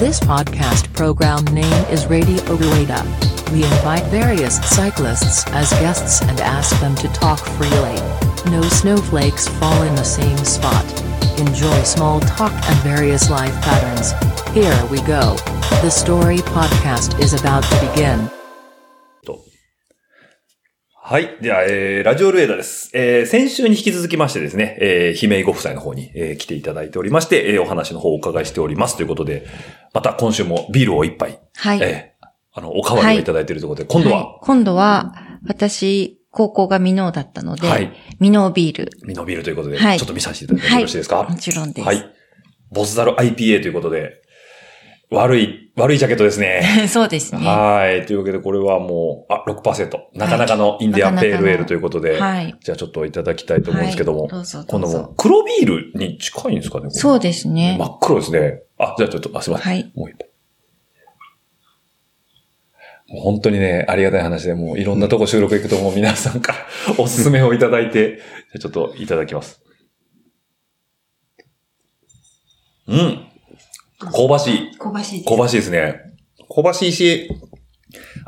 This podcast program name is Radio Rueda. We invite various cyclists as guests and ask them to talk freely. No snowflakes fall in the same spot. Enjoy small talk and various life patterns. Here we go. The story podcast is about to begin. はい。では、えー、ラジオルエダです。えー、先週に引き続きましてですね、えー、姫井ご夫妻の方に、えー、来ていただいておりまして、えー、お話の方をお伺いしておりますということで、また今週もビールを一杯、はい。えー、あの、おかわりをいただいているということで、今度は？いは、今度は、私、高校がミノーだったので、はいミノービール。ミノビールということで、はいちょっと見させていただいてもよろしいですか？もちろんです。はい。ボスザル IPA ということで、悪い、悪いジャケットですね。そうですね。はい。というわけで、これはもう、あ、6%。なかなかのインディアンペールエールということで、はい。じゃあちょっといただきたいと思うんですけども、はいどうぞど今度も黒ビールに近いんですかねそうですね。真っ黒ですね。あ、じゃあちょっと、あ、すいません。はいもう一杯。もう本当にね、ありがたい話で、もういろんなとこ収録行くともう皆さんから おすすめをいただいて、じゃあちょっといただきます。うん。香ばしい。香ばしい香ばしいですね。香ばしいし、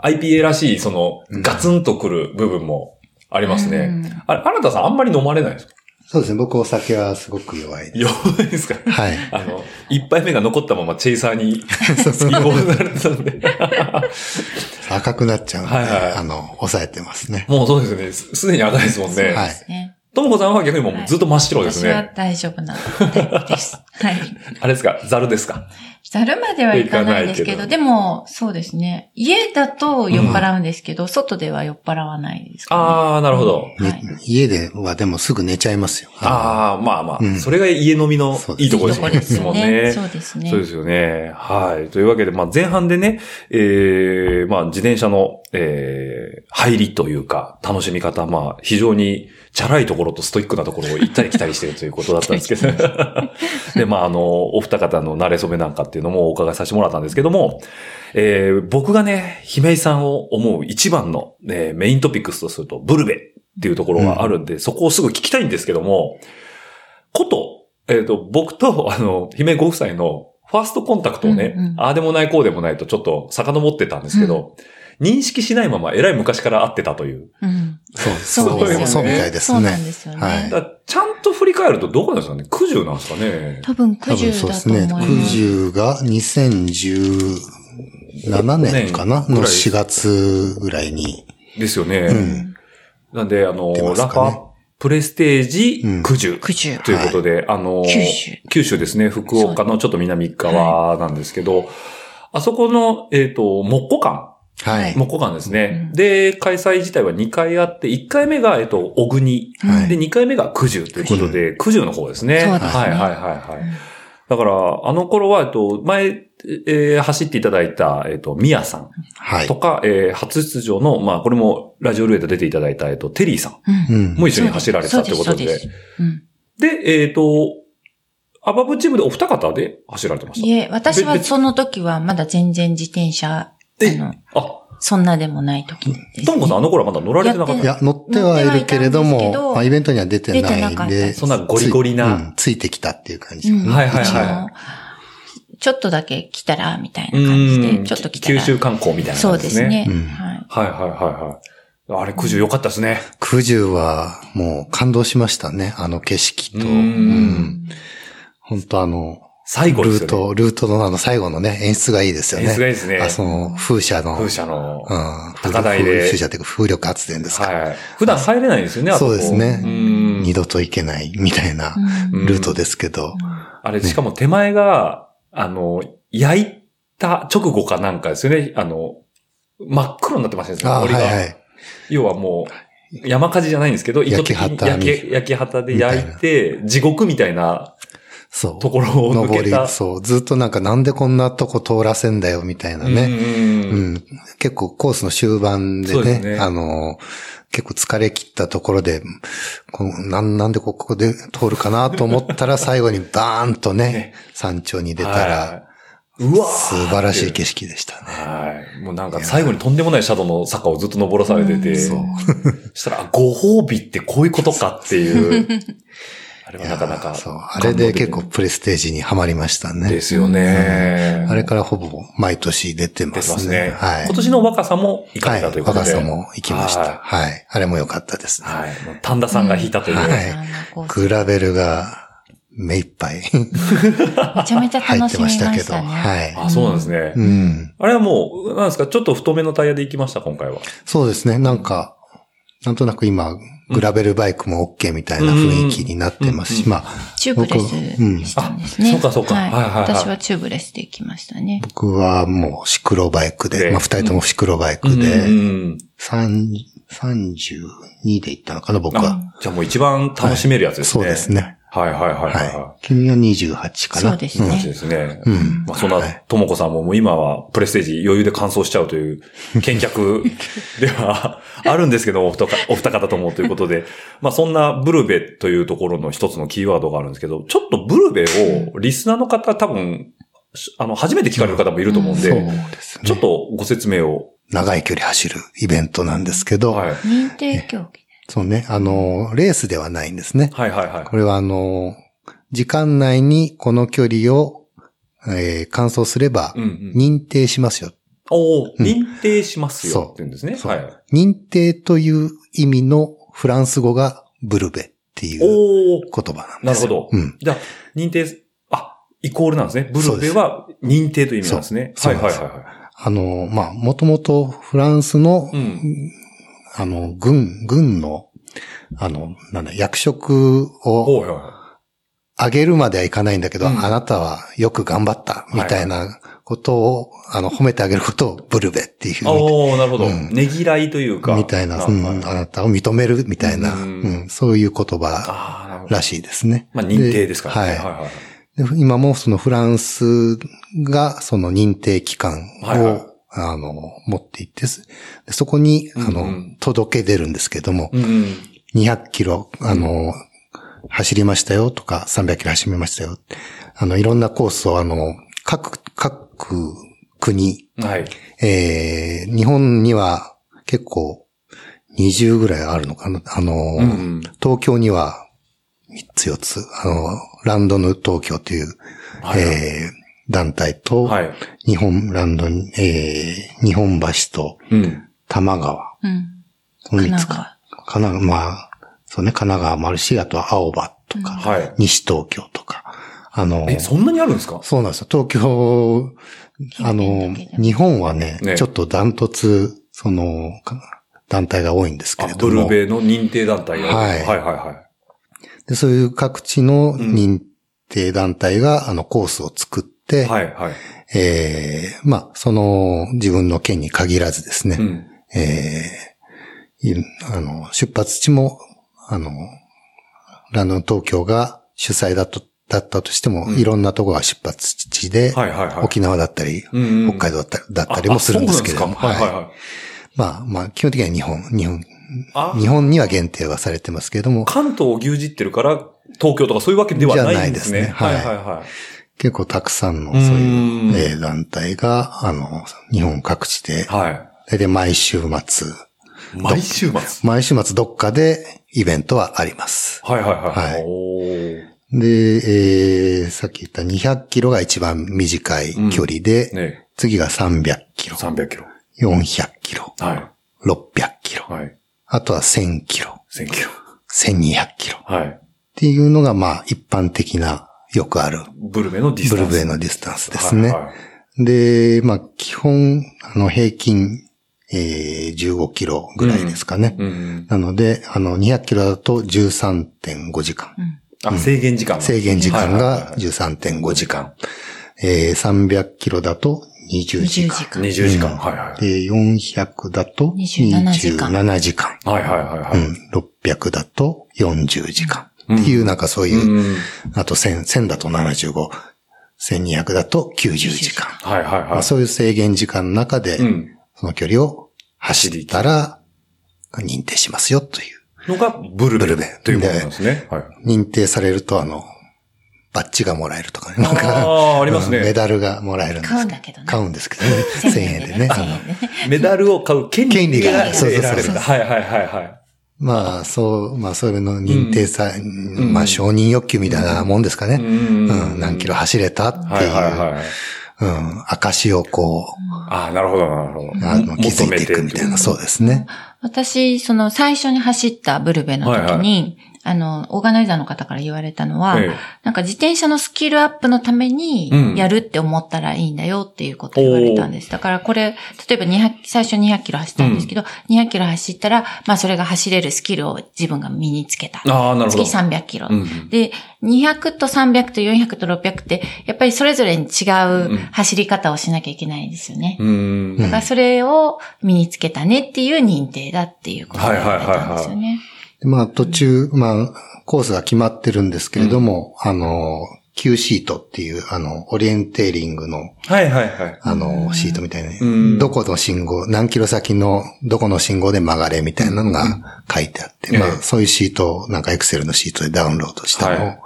IPA らしい、その、ガツンとくる部分もありますね。うんあれ、あなたさんあんまり飲まれないですか？そうですね。僕お酒はすごく弱いです。弱いですか？はい。あの、一杯目が残ったままチェイサーに 移行されてたんで。赤くなっちゃうんで、はいはいあの、抑えてますね。もうそうですね。すすでに赤いですもんね。はいね。ともこさんは逆にもうずっと真っ白です私はね。大丈夫なタイプです。はい。あれですか？ザルですか？ざるまではいかないですけど、いかないでも、そうですね。家だと酔っ払うんですけど、外では酔っ払わないですか、ね。あー、なるほど。はいね家ではでもすぐ寝ちゃいますよ。あー、まあまあ、うんそれが家飲みのいいところですよもんねね。。そうですね。そうですよね。はい。というわけで、まあ前半でね、えー、まあ自転車の、えー、入りというか、楽しみ方、まあ非常にチャラいところとストイックなところを行ったり来たりしてるということだったんですけど。で、まああの、お二方の慣れ初めなんかっていうのもお伺いさせてもらったんですけども、えー、僕がね、姫井さんを思う一番の、えーメイントピックスとすると、ブルベっていうところがあるんで、そこをすぐ聞きたいんですけども、こと、えっ、と、僕と、あの、姫ご夫妻のファーストコンタクトをね、うんうん。ああでもないこうでもないとちょっと遡ってたんですけど、認識しないままえらい昔から会ってたという。うん。そうです。そうですよね。そうみたいですねそうなん。ですよね。はいちゃんと振り返るとどこなんですかね？九十なんですかね？多分多分90そうですね。だと思います。90が2017年かな？ぐらいの4月ぐらいに。ですよね。うんなんで、あの、出ますラねファプレステージうん九十。90。ということで、あの、九州九州ですね。福岡のちょっと南側なんですけど、あそこの、えっ、と、木古館。はい。木古館ですね。うんで、開催自体は2回あって、1回目が、えっ、と、小国。はいで、2回目が九十ということで、九十の方ですね。そうですねはいはいはいはい。だから、あの頃は、えっと、前、えー走っていただいた、えっと、ミヤさんはいと。か、えー初出場の、まあ、これも、ラジオルエダ出ていただいた、えっと、テリーさんうん。うんも一緒に走られてたってことで。そうですそうですうん。で、えっ、と、アバブチームでお二方で走られてました。いえ、私は別その時はまだ全然自転車、あえの、あ、そんなでもない時です、トンコさんあの頃はまだ乗られてなかった。いや、乗ってはいるけれども、乗ってはいたんですけどまあ、イベントには出て出ないてなんかったで、そんなゴリゴリなついうんついてきたっていう感じ。うんはいはいはいちょっとだけ来たら、みたいなう感じで、ん。ちょっと来たら。九州観光みたいなそう感じですすね。でね。うんはい。はいはいはいはい。あれ、九十良かったですね。九十はもう感動しましたね。あの景色と。ううんん。本当あの、最後ですよね。ルート、ルートのあの最後のね、演出がいいですよね。演出がいいですねあ、その風車の。風車の。うん。高台で風車っていうか風力発電ですか。はい。普段入れないんですよね、あそうですねうん二度と行けないみたいなうんルートですけど。あれ、しかも手前が、あの、焼いた直後かなんかですよね。あの、真っ黒になってましたね、あ、はい。はい。要はもう、山火事じゃないんですけど、焼き畑焼き焼き畑で焼いて、地獄みたいなそう。ところを抜登りけた。、そう。ずっとなんかなんでこんなとこ通らせんだよみたいなね。うんうん。結構コースの終盤でね、ですねあの、結構疲れ切ったところで、こうなんなんでここで通るかなと思ったら最後にバーンとね、山頂に出たら、はいうわー素晴らしい景色でしたね。はい。もうなんか最後にとんでもないシャドウの坂をずっと登らされてて、うんそう。したら、あご褒美ってこういうことかっていう。れはなかなか。そう。あれで結構プレステージにはまりましたね。ですよね。あれからほぼ毎年出て出ますね。てますね。はい。今年の若さも行かはい。れたということで。若さも行きました。ははい。あれも良かったですい。ね。はい。丹田さんが弾いたという。はいあのこうグラベルが目いっぱいめちゃめちゃ入っ楽してみまましたけど。したね。はい。あ、そうなんですね。うん。あれはもう、なんですか、ちょっと太めのタイヤで行きました、今回は。そうですね。なんか、なんとなく今、グラベルバイクも OK みたいな雰囲気になってますし、うんまあ、チューブレスにしたんですね。僕うんあそうかそうかはいはいはいはい私はチューブレスで行きましたね。僕はもうシクロバイクでで、まあ二人ともシクロバイクうで、ん。三32で行ったのかな、僕は。あ、じゃあもう一番楽しめるやつですね。そうですね。はいはいはいはい。はい。君は28かな。そうですね同じですね。うんまあそんなはい、ともこさんももう今はプレステージ余裕で完走しちゃうという見客 ではあるんですけど、お二方お二方ともということで、まあそんなブルベというところの一つのキーワードがあるんですけど、ちょっとブルベをリスナーの方多分、あの、初めて聞かれる方もいると思うんそうで、ですね。ちょっとご説明を。長い距離走るイベントなんですけど、はい。認定競技。そうね、あの、レースではないんですね。はいはいはい。これはあの、時間内にこの距離を、えー完走すればうんうん。認定しますよ。おーうん認定しますよって言うんですね。はい。認定という意味のフランス語がブルベっていう言葉なんなるほ。ど。うん。じゃあ、認定、あ、イコールなんですね。ブルベは認定という意味なんですね。そうそうはいはいはいはい。あの、まあ、もともとフランスの、うん。あの、軍、軍の、あの、なんだ、役職を上げるまではいかないんだけど、うんあなたはよく頑張った、みたいなことを、あの、褒めてあげることをブルベっていうふい。うにおーなるほど。うんねぎらいというか。みたいな、あうんはいあなたを認めるみたいな、ううんんそういう言葉。らしいですね。まあ、認定ですからね。はいはいはい。で今もそのフランスがその認定機関を、あの、持っていってそこに、あの、うんうん届け出るんですけども、うんうん。200キロ、あの、走りましたよとか、300キロ走りましたよ。あの、いろんなコースを、あの、各、各国、はい。えー、日本には結構20ぐらいあるのかな。あの、うんうん。東京には3つ4つ、あの、ランドヌ東京という、はいはいえー団体と、はい。日本ランドに、えー、日本橋とうん。玉川。うん。この神奈三つか。川。神奈川、まあ、そうね、神奈川もあるし、あとは青葉とか、はい。西東京とか。あの、え、そんなにあるんですか？そうなんですよ。東京、あの日本はね、ねちょっとダントツ、その、か団体が多いんですけあれ、ども。ブルベの認定団体が。はいはいはいはい。でそういう各地の認定団体が、あの、コースを作って、はいはい。えーまあ、その、自分の県に限らずですね、うん。えーいあの、出発地も、あの、ランドン東京が主催だと、だったとしても、うんいろんなところが出発地で、はいはいはい。沖縄だったり、うんうん北海道だったりだったりもするんですけれども、はいはいはい。まあ、まあ、基本的には日本、日本、あ日本には限定はされてますけれども、関東を牛耳ってるから、東京とかそういうわけではないんですね。じゃないですねはいはいはいはい。結構たくさんのうそういう、団体が、あの、日本各地で、は大体毎週末、い。毎週末？毎週末どっかでイベントはあります。はいはいはい。はいで、えー、さっき言った200キロが一番短い距離で、ね次が300キロ、300キロ。400キロ、は600キロい。、はい。あとは1000キロ、1000キロ。1200キロっはい。ていうのが、まあ、一般的な、よくある、ブルベのディスブタンス。ルベのディスタンスですね。はいはいで、まあ、基本、あの、平均、えー、15キロぐらいですかね。うんうん。なので、あの、200キロだと13.5時間。あ、制限時間が制限時間はいはいがはい13.5時間。えー、300キロだと20時20間。時間。20時間。はいはい。で、400だと27時間27時間。はいはいはいはい。うん、600だと40時間。っていう、なんかそういう、うん。あと1000、1000だと75、1200だと90時間。はいはいはい。まあ、そういう制限時間の中で、うん。その距離を走ったら、認定しますよという。のがブルベ。ブルベということなんですね。はい。認定されると、あの、バッジがもらえるとかね。なんか、ああ、ありますうんメね。ダルがもらえるんです買うんだけどね買うんですけどね。1000円でね。1000円でね。メダルを買う権利が権利がそうそうそう得られるはいはいはいはい。まあ、そう、まあ、そういうの認定さ、んまあ、承認欲求みたいなもんですかね。ううんん、何キロ走れたっていう、はいはいはい。うん、証をこああ、なるほど、なるほど。う、あの、気づいていくみたいな、そうですね。私、その最初に走ったブルベの時に、あの、オーガナイザーの方から言われたのは、ええなんか自転車のスキルアップのためにうんやるって思ったらいいんだよっていうことを言われたんです。だからこれ、例えば200、最初200キロ走ったんですけど、200キロ走ったら、まあそれが走れるスキルを自分が身につけた。ああ、なるほど。次300キロ。うんで、200と300と400と600って、やっぱりそれぞれに違う走り方をしなきゃいけないですよね。うん。だからそれを身につけたねっていう認定だっていうことを言われたんですよね。でまあ、途中、まあ、コースが決まってるんですけれども、あの、Q シートっていう、あの、オリエンテーリングの、はいはいはい。あの、シートみたいな、うんどこの信号、何キロ先のどこの信号で曲がれみたいなのが書いてあって、まあ、うんええそういうシートを、なんかエクセルのシートでダウンロードしたのをはい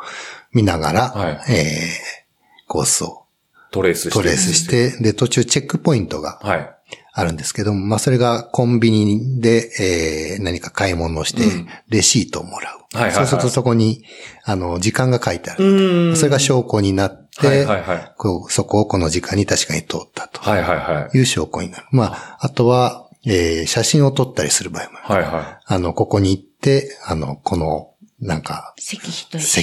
見ながら、はいえーコースをトレースして。トレースし。て、で、途中チェックポイントがはい。あるんですけども、まあ、それがコンビニで、えー何か買い物をしてうん、レシートをもらう。はいはいはいそうするとそこに、あの、時間が書いてあうる。んそれが証拠になって、はいはいはい。こうそこをこの時間に確かに通ったとはいはいはい。いう証拠になる。まあ、あとは、えー写真を撮ったりする場合もある。はいはあの、ここに行って、あの、この、なんか、石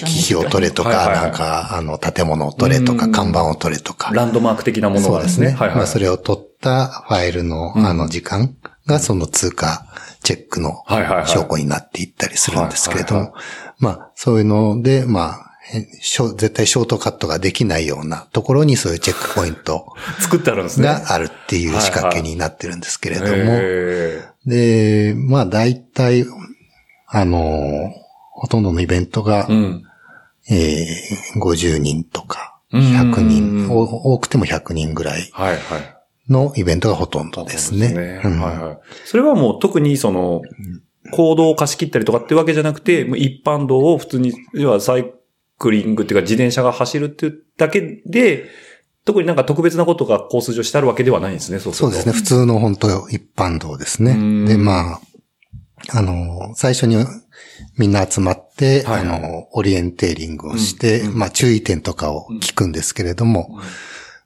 碑を撮れとか、はいはいはいなんか、あの、建物を撮れとか、うん看板を撮れとかい。。ランドマーク的なものがそうですね。はいはい。まあ、それを取ったファイルの、うん。あの、時間がその通過チェックの証拠になっていったりするんですけれどはいも、まあ、そういうので、まあ、絶対ショートカットができないようなところにそういうチェックポイント 作ってあるんですね。があるっていう仕掛けになってるんですけれども、へで、まあ、大体、あの、ほとんどのイベントがー、うん。えー50人とか、うん。100人、お多くても100人ぐらい。はいはい。のイベントがほとんどですね。そうですうんはいはい。それはもう特にその、行動を貸し切ったりとかっていうわけじゃなくて、もう一般道を普通に、要はサイクリングっていうか自転車が走るっていうだけで、特になんか特別なことがコース上してあるわけではないんですね、そうそうですね。。普通の本当一般道ですねうん。で、まあ、あの、最初にみんな集まって、はいはいあの、オリエンテーリングをして、うんうんまあ注意点とかを聞くんですけれども、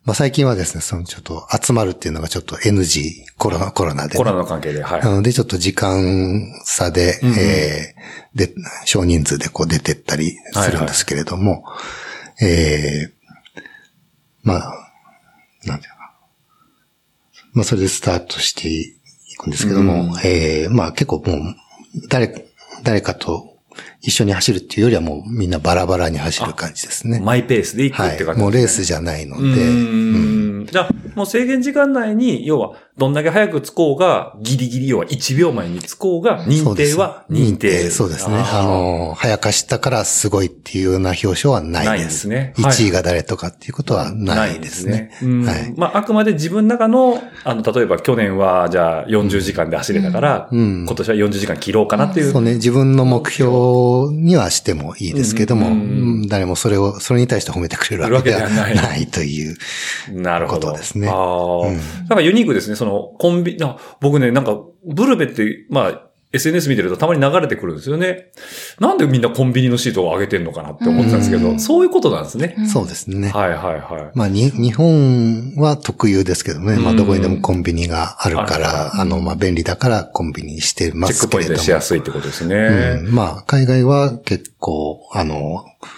まあ最近はですね、そのちょっと集まるっていうのがちょっと NG、コロナ、コロナでね、コロナの関係で、はい。なので、ちょっと時間差で、うんうんえーで、少人数でこう出てったりするんですけれども、えーまあ、なんていうのかな。まあ、それでスタートしていくんですけども、うんえーまあ結構もう、誰、誰かと一緒に走るっていうよりはもうみんなバラバラに走る感じですね。マイペースで行くはい。って感じもうレースじじゃないのゃで、じゃあ、もう制限時間内に、要は、どんだけ早く着こうが、ギリギリ要は1秒前に着こうが、認定は認定。そうですね。ーあの、早かしたからすごいっていうような表彰はないです。ないですねはい1位が誰とかっていうことはないですね。うんはい。まあ、あくまで自分の中の、あの、例えば去年は、じゃあ40時間で走れたから、うん今年は40時間切ろうかなっていう。そうね、自分の目標にはしてもいいですけども、うんうん誰もそれを、それに対して褒めてくれるわけではないという。なるほど。ことですねああ、うんなんかユニークですね。その、コンビ、あ僕ね、なんか、ブルベって、まあ、SNS 見てるとたまに流れてくるんですよね。なんでみんなコンビニのシートを上げてんのかなって思ってたんですけど、うんそういうことなんですね。うんそうですね。はいはいはい。まあ、に、日本は特有ですけどね。まあ、うんどこにでもコンビニがあるから、あの、まあ、便利だからコンビニにしてまチェックポイント。しやすいってことですね。うん、まあ、海外は結構、あの、普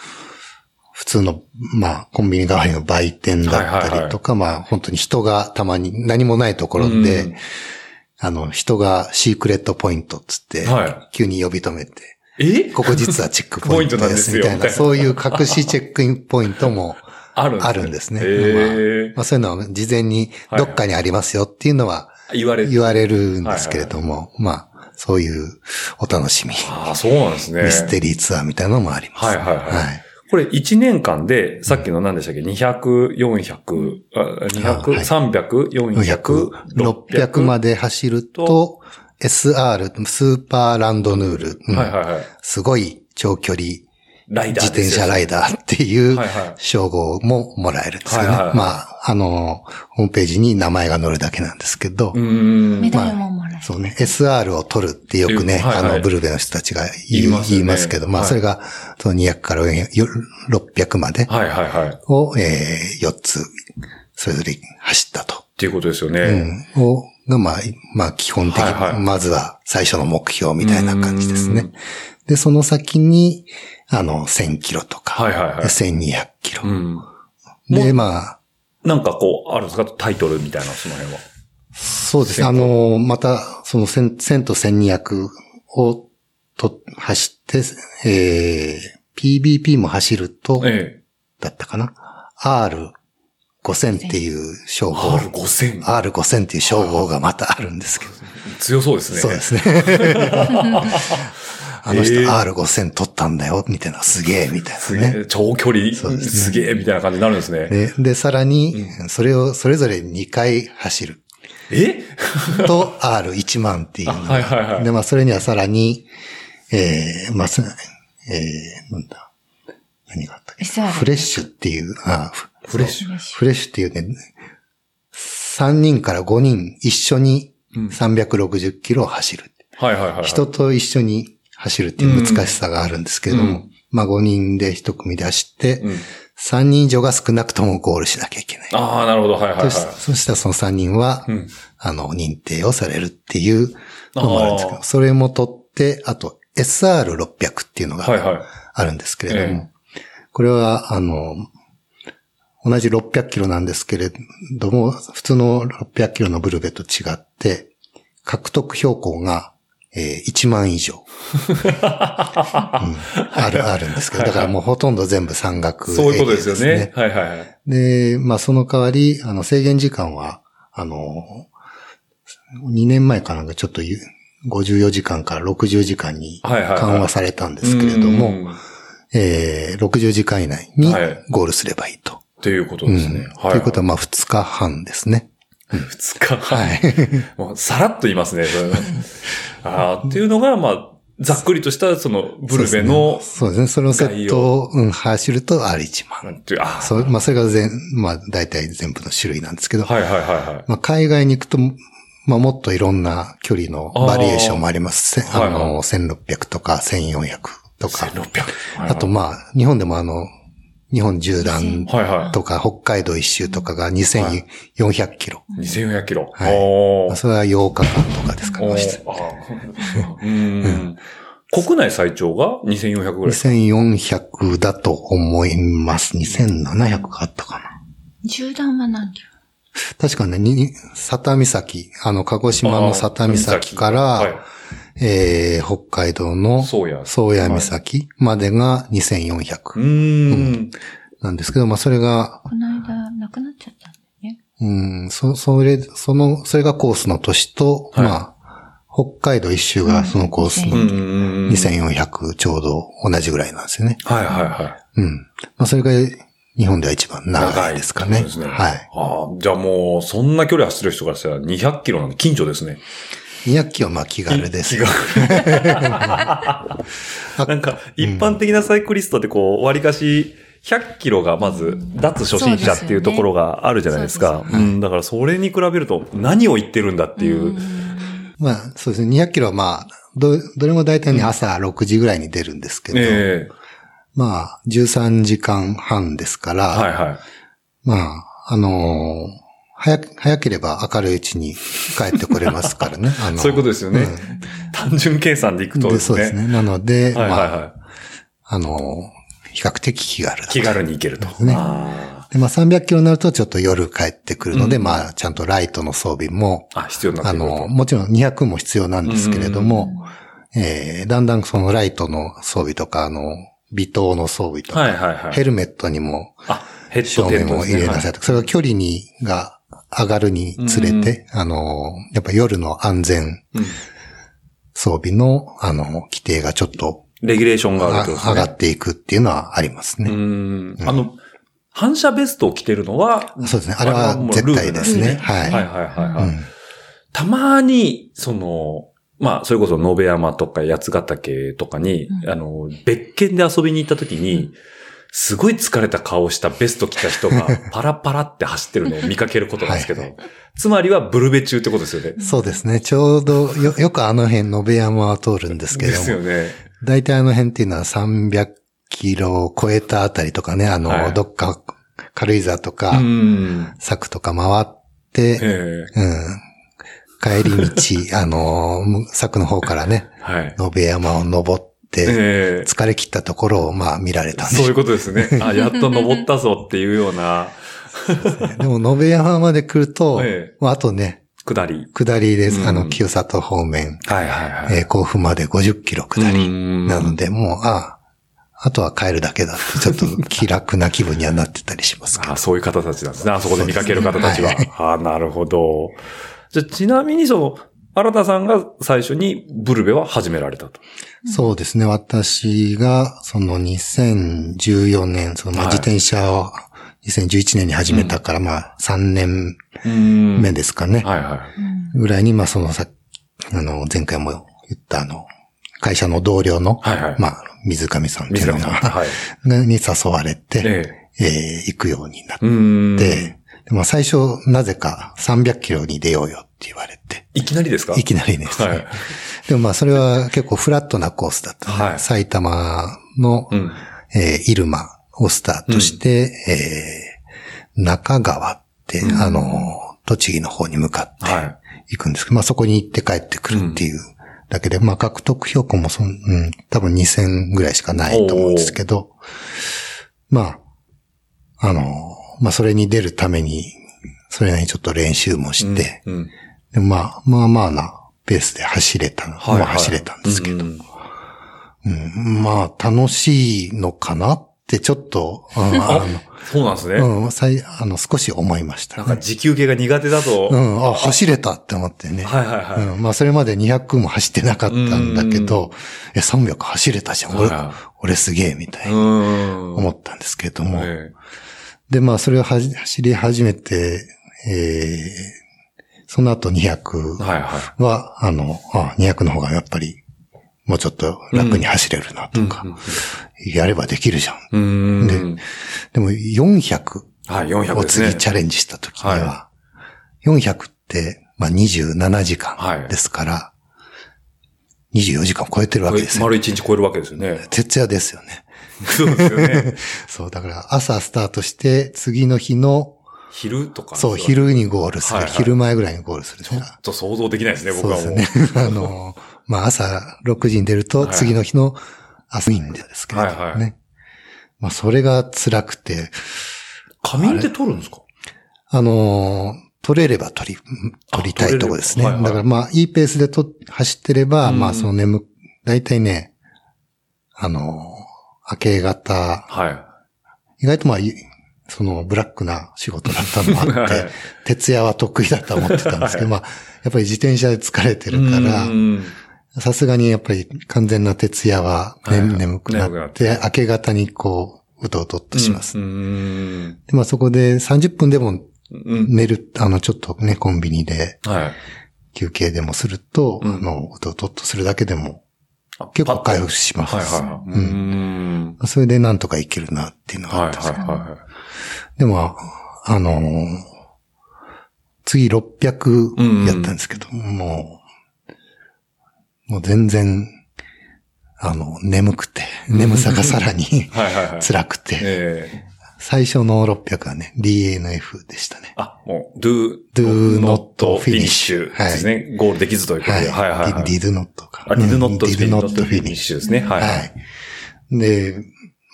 通の、まあ、コンビニ代わりの売店だったりとか、まあ、本当に人がたまに何もないところで、うんあの、人がシークレットポイントっつって、は急に呼び止めて、え？ここ実はチェックポイントです、みたいな、そういう隠しチェックインポイントも あるんですねまあ、そういうのは事前にどっかにありますよっていうのは言われる。言われるんですけれども、まあ、そういうお楽しみ。ああ、そうなんですね。ミステリーツアーみたいなのもあります。はいはいはいはい。これ1年間で、さっきの何でしたっけ ?200、400、ああ200、はい300、400、400、600まで走ると、SR、スーパーランドヌール。うんはいはいはい。すごい長距離ライダー自転車ライダダーっていう称号ももらえるんですよね。はいはいはいまあ、あの、ホームページに名前が載るだけなんですけど、うーん。メダルももらえる。そうね、SR を取るってよくね、はいはいあの、ブルベの人たちが言いますよね言いますけど、まあ、はいそれが、その200から600まではいはいはい。っを、えー、4つ、それぞれ走ったと。ていうことですよね。うん。を、が、まあ、まあ、基本的に、はいはいまずは最初の目標みたいな感じですねうん。で、その先に、あの、1000キロとか、はいはいはい1200キロ。うん。で、まあ、なんかこう、あるんですか？タイトルみたいな、その辺は。そうですね。あの、また、その1000 1000と1200をと、走って、えー、PBP も走ると、ええ。だったかな ?R5000 っていう称号。R5000。R5000 っていう称号がまたあるんですけど。強そうですね。そうですね。あの人えー R5000 取ったんだよ、みたいな、すげえ、みたいすなね。げえ長距離、そうですねすげえ、みたいな感じになるんですね。で、で、さらに、それを、それぞれ2回走る。え？と、R1 万っていうのはいはいはいで、まあ、それにはさらに、えー、まあ、すえー、なんだ。何があったっけ？SR フレッシュっていう、あフフレッシュ。フレッシュっていうね、3人から5人一緒に360キロを走る。はいはいはいはい。人と一緒に走るっていう難しさがあるんですけれども、うんまあ5人で1組で走って、うん3人以上が少なくともゴールしなきゃいけない。ああ、なるほど。はいはいはい。そしたらその3人は、うんあの、認定をされるっていうのもあるんですけど、それも取って、あと SR600 っていうのがはいはい。あるんですけれども、えこれは、あの、同じ600キロなんですけれども、普通の600キロのブルベと違って、獲得標高が、えー1万以上、うんある、あるんですけど、だからもうほとんど全部山岳エリアそういうことですよね。はいはいはい。で、まあその代わり、あの制限時間は、あの、2年前かなんかちょっとゆ54時間から60時間にはいはいはい緩和されたんですけれども、うんえー60時間以内にはいゴールすればいいと。っていうことですね。ということは、まあ2日半ですね。二日。はい。もうさらっと言いますね。そ れああ、っていうのが、まあ、ざっくりとした、その、ブルベの、そうですね。そのセットを、うん、走ると R1 万。なんていう、あそう、まあそれが全、まあ大体全部の種類なんですけど、はいはいはいはい。まあ海外に行くと、まあもっといろんな距離のバリエーションもあります。せあーあの、1600とか1400とか。1600。あとまあ、日本でもあの、日本縦断はいはい。とか北海道一周とかが2400キロ。2400キロ。はいそれは8日間とかですかおね。うん。国内最長が2400ぐらい。2400だと思います。2700があったかな。縦断は何キロ？確かね、に、佐多岬、あの、鹿児島の佐多岬から、はい。えー、北海道の宗谷宗谷岬までがう2400ーん。なんですけど、まあ、それが、この間、なくなっちゃったんだよね。うん、そ、それ、その、それがコースの年と、はいまあ、北海道一周がそのコースのうんうんうん。2400ちょうど同じぐらいなんですよね。はいはいはい。うん。まあ、それが日本では一番長いですかね。ね。はい。ああ、じゃあもう、そんな距離走る人からしたら200キロなんで近所ですね。200キロはまあ気軽ですよ。なんか、一般的なサイクリストってこう、割かし、100キロがまず、脱初心者っていうところがあるじゃないですか。そううん、だからそれに比べると、何を言ってるんだっていう。まあ、そうですね。200キロはまあ、ど、どれも大体ね、朝6時ぐらいに出るんですけど、ええまあ、13時間半ですから、はいはい。まあ、あのー早く、早ければ明るいうちに帰ってこれますからね。あのそういうことですよね。単純計算でいくとでですね。そうですね。なので、はいはいまあ、はあのー比較的気軽だ気軽に行けると。ねあで、まあ300キロになるとちょっと夜帰ってくるので、まあちゃんとライトの装備も、ーあ、必要になあ。の、もちろん200も必要なんですけれども、えーだんだんそのライトの装備とか、あの、微灯の装備とか、はいはいはい。ヘルメットにもあ、ヘッ照ドテン明も入れなさいとか、それが距離に、が上がるにつれて、あの、やっぱ夜の安全うん装備の、あの、規定がちょっとレギュレーションがね。上がっていくっていうのはありますうね。ん。あの、反射ベストを着てるのは、そうですね。あれは絶対ですね。はい。はいはいはいはい。うんたまに、その、まあ、それこそ延山とか八ヶ岳とかに、うんあの、別件で遊びに行った時に、すごい疲れた顔したベスト着た人が パラパラって走ってるのを見かけることなんですけど、はいつまりはブルベ中ってことですよね。そうですね。ちょうどよ、よくあの辺、延山は通るんですけれども、ですよね。大体あの辺っていうのは300キロを超えたあたりとかね、あの、はいどっか軽井沢とうか、ん。柵とか回って、ええうん。帰り道、あの、柵の方からね、はい。延山を登って、ええ疲れ切ったところを、まあ見られたんでそういうことですね。あ、やっと登ったぞっていうようなでも、延山まで来ると、ええまああとね、下り。下りです。うんあの、清里方面、はいはいはい。えー甲府まで50キロ下り。りなので、もう、ああ、あとは帰るだけだって、ちょっと気楽な気分にはなってたりしますけど。あそういう方たちなんですね。あそこで見かける方たちは。そうですあなるほど。じゃあちなみにその、新田さんが最初にブルベは始められたと。そうですね。私が、その2014年、そのまあはい自転車を2011年に始めたから、まあ3年うん目ですかね。はいはうんぐらいに、まあそのさ、あの、前回も言ったあの、会社の同僚の、はいはいまあ、水上さんってい水うのが。はい。に誘われて、ええー行くようになっ。て、でまあ最初、なぜか300キロに出ようよって言われて、いきなりですか？いきなりですね。はい。でもまあそれは結構フラットなコースだった、ねはい。埼玉の、うん。えー、入間をスタートして、えー、中川って、うん。あの、栃木の方に向かっては行くんですけど、まあそこに行って帰ってくるっていうだけで、まあ獲得標高もそん、うん、多分2000ぐらいしかないと思うんですけど、まあ、あの、まあそれに出るために、それなりにちょっと練習もい。して、うん。うんでまあ、まあまあなペースで走れたの、はいはいまあ走れたんですけど、うんうんまあ、楽しいのかなってちょっと、うんあ そうなんですね。の、うん、さいあの、少し思いました、なんか持久系が苦手だと。はいうん、あ、走れたって思ってね。はいはい。うん、まあ、それまで200も走ってなかったんだけど、え、300走れたじゃん。俺、は俺すげえ、みたいにうん。思ったんですけれども。えで、まあ、それを走り始めて、えーその後200えはいはい。は、あの、あ、200の方がやっぱり、もうちょっと楽に走れるなとか、やればできるじゃん。うん。でうん。でも400はい、400を。次チャレンジした時には、は400って、まあ27時はい間ですから、24時間超えてるわけですよ。丸1日超えるわけですよね。徹夜ですよね。そうですよね。そう、だから朝スタートして、次の日の、昼とか。そう、。昼にゴールする。はいはい昼前ぐらいにゴールする。ちょっと想像できないですね、僕はもう。ですね。あの、まあ朝6時に出ると、はい次の日の朝にですけどね。はいはいまあそれが辛くて、仮眠って取るんですか？あのー取れれば取り、取りたいとこですね。はいはいだからまあ、いいペースでと走ってれば、うんまあ、その眠、だいたいね、あのー明け方、は意外とまあ、いそのブラックな仕事だったのもあって、はい徹夜は得意だと思ってたんですけど、まあ、やっぱり自転車で疲れてい。るからう、んさすがにやっぱり完全な徹夜は、ねはいはい眠くなっって、明け方にこう、うとうとっとします。うん。でまあそこで30分でもうん。寝る、あの、ちょっとね、コンビニではい。休憩でもすると、うんあの、うとうとっとするだけでもあ結構回復します。とはいはいはい。ううんん。それでなんとかいけるなっていうのがあはいったんですけど。はいはでも、あのー次600やったんですけど、もう、もう全然、あの、眠くて、眠さがさらにい。はいはいはい。辛くて、ええ。最初の600はね、DNF でしたね。あ、もう、do, do not finish ですね。ゴールできずということで。はいはいはい。did not か。あ、did うん not finish ですね。はい。で、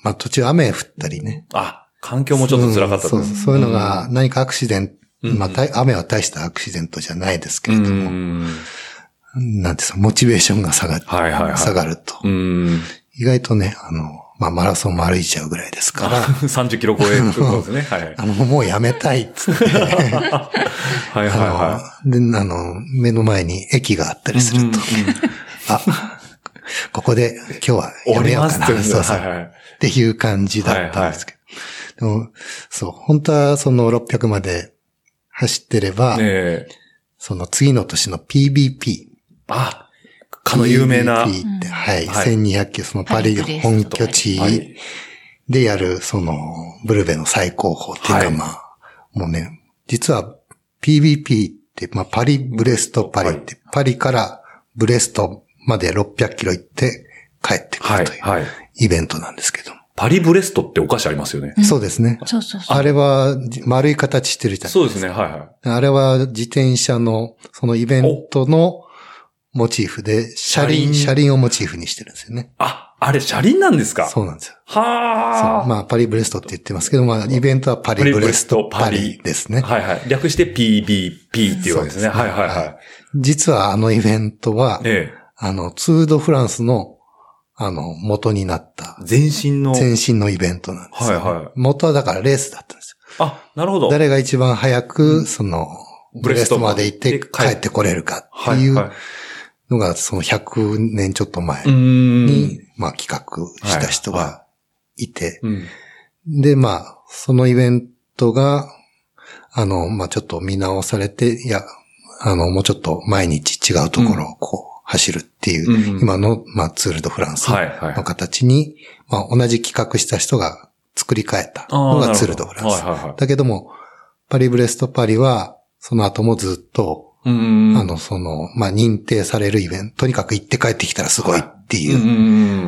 まあ途中雨降ったりね。あ、環境もちょっと辛かったうんそうそうそういうのが何かアクシデント、うんまあ大雨は大したアクシデントじゃないですけうれども、ん。なんていうのモチベーションが下がる、はいはいはい下がると、うん。意外とね、あの、まあマラソンも歩いちゃうぐらいですから、30キロ超えることですね。はい。あの、もうやめたいっつって、はいはいはあので、あの、目の前に駅があったい。りすると、うんうんうんあ、ここで今日は終やめようかな。そうそう。はいはい。っていう感じだったんですけど。でも、そう、本当はその600まで走ってれば、ええ。その次の年の PBP、あ、かの有名な。PVP って、はい。はい1200キロ、そのパリ本拠地はいでやる、その、ブルベの最高峰っていうか、はいまあ、もうね、実は PVP って、まあ、パリブレストパリって、パリからブレストまで600キロ行って帰ってくはい。るというはい。イベントなんですけども。パリブレストってお菓子ありますよね。そうですね。そうそうそう。あれは丸い形してるじゃないそうですね。はいはい。あれは自転車の、そのイベントのモチーフで、車輪、車輪をモチーフにしてるんですよね。あ、あれ車輪なんですか？そうなんですよ。はあ。そうまあ、パリブレストって言ってますけど、まあ、イベントはパリブレストパリですね。はいはい。略して PBP っていうわけですね。はいはいはい。実はあのイベントは、えあの、ツールドフランスの、あの、元になったえ。、全身の。前身のイベントなんですよ、はいはい元はだからレースだったんですよ。あ、なるほど。誰が一番早く、その、ブレストまで行って帰ってこれるかってはいいうはい。のが、その100年ちょっと前。に、まあ企画した人がいて、うん。で、まあ、そのイベントが、あの、まあちょっと見直されて、いや、あの、もうちょっと毎日違うところをこう、走るっていう、今の、まあツールドフランスはいはいの形に、まあ同じ企画した人が作り変えたのがツールドフランス。はいはいはい。だけども、パリブレストパリは、その後もずっと。あの、その、まあ認定されるイベント、とにかく行って帰ってきたらすごいっていう、うんう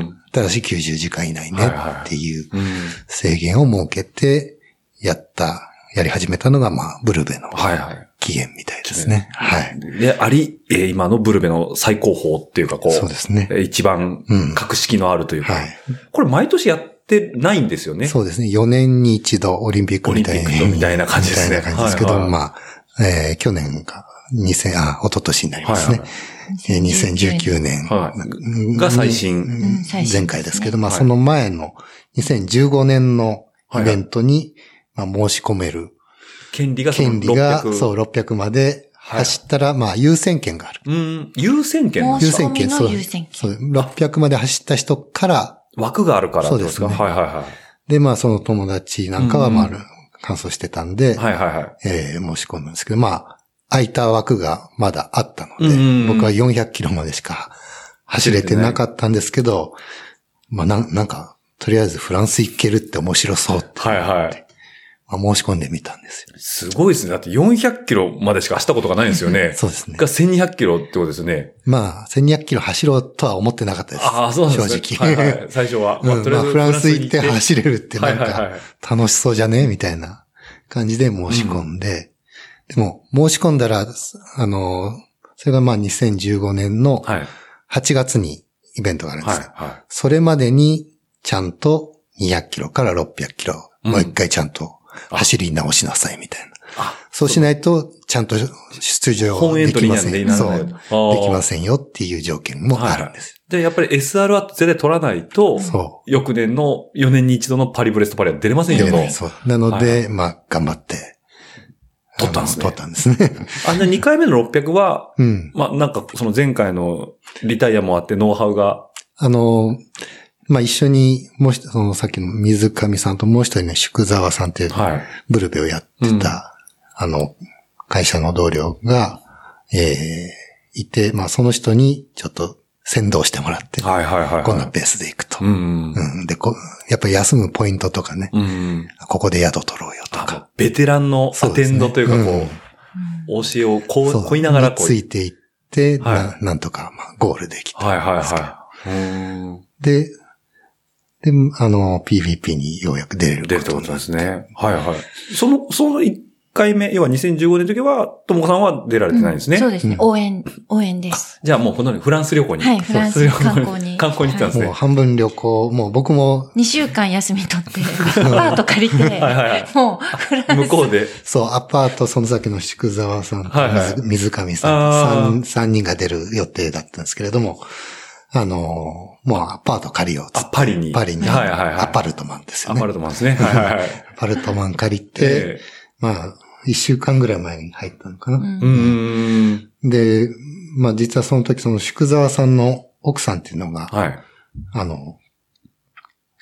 んただし90時間以内ねはいはいっていううん。うん。制限を設けて、やった、やり始めたのが、まあ、ブルベのはいはい。起源みたいですね。はい。で、あり、えー今のブルベの最高峰っていうか、こう、そうですねえー一番うん格式のあるというか、はい。これ毎年やってないんですよね。そうですね。4年に一度オリンピックみたいオリンピックとみたいな感じですねみたいな感じですけど、はいはいまあ、えー去年が2000、あ、一昨年になりますね。はいえー2019年。はい。うんが最新。前回ですけど、まあ、はいその前の2015年のイベントに、まあ、申し込める権利が権利が、600そう、600まで走ったら、まあ、優先権がある。うん、優先権。の申し込みのそう優先権。そう、600まで走った人から、枠があるからそうですね。はいはいはい。で、まあ、その友達なんかは、まあ、乾燥してたんで、はいはいはい。えー申し込んだんですけど、まあ、空いた枠がまだあったので、うん僕は400キロまでしか走れてなかったんですけど、まあ、なんなんか、とりあえずフランス行けるって面白そうって、はいはい。まあ、申し込んでみたんですよ。すごいですね。だって400キロまでしか走ったことがないんですよね。そうですねが。1200キロってことですよね。まあ、1200キロ走ろうとは思ってなかったです。ああ、そうなんですね。正直。はいはい、最初は。うんまあ、フランス行って走れるってなんか楽しそうじゃね？みたいな感じで申し込んで、でも申し込んだら、あの、それがまあ2015年のはい。8月にイベントがあるんではい。すよ。はそれまでにちゃんと200キロから600キロ、うんもう一回ちゃんと走り直しなさいみたいな。あそうしないと、ちゃんと出場本エントリーできません。にはならそう。ないでと。きませんよっていう条件もあるんです。で、やっぱり SR は絶対取らないと、そ翌年の4年に一度のパリブレストパリは出れませんう。よと。そう。なので、まあ、頑張って。取ったんですね取ったんですね。あ、じゃあ2回目の600は、うん。まあなんかその前回のリタイアもあってノウハウが、あの、まあ、一緒に、もう一人、そのさっきの水上さんともう一人ね、宿沢さんっていう、はい。ブルベをやってた、あの、会社の同僚が、ええいて、まあ、その人にちょっと先導してもらって、はいはいはいはい。こんなペースで行くと。うん。うん。で、こやっぱり休むポイントとかね、うん。ここで宿取ろうよとあか。ベテランのアテンドというか、こそううです、教えをこそうう、こいながらこう。ついていって、はいななんとか、まあ、ゴールできた。はいはいはい。うん。で、で、あの、PVP にようやく出れる出るってことですね。はいはい。その、その1回目、要は2015年の時は、ともこさんは出られてないんですね。そうですね。応援、応援です。じゃあもうこのようにフランス旅行に。はいフランス観光に観光に行ったんですね。もう半分旅行、もう僕も、2週間休み取って、アパート借りて、はいはいもう、フランス。向こうで。そう、アパート、その先の宿沢さんと水水上さんと 3, 人が出る予定だったんですけれども、あのーもうアパート借りようっつあっ、てパリに。パリに、はいはいはい。アパルトマンですよね。アパルトマンですね。はいはいはい。アパルトマン借りて、えまあ、一週間ぐらい前に入ったのかな。で、まあ実はその時その宿沢さんの奥さんっていうのが、はい。あの、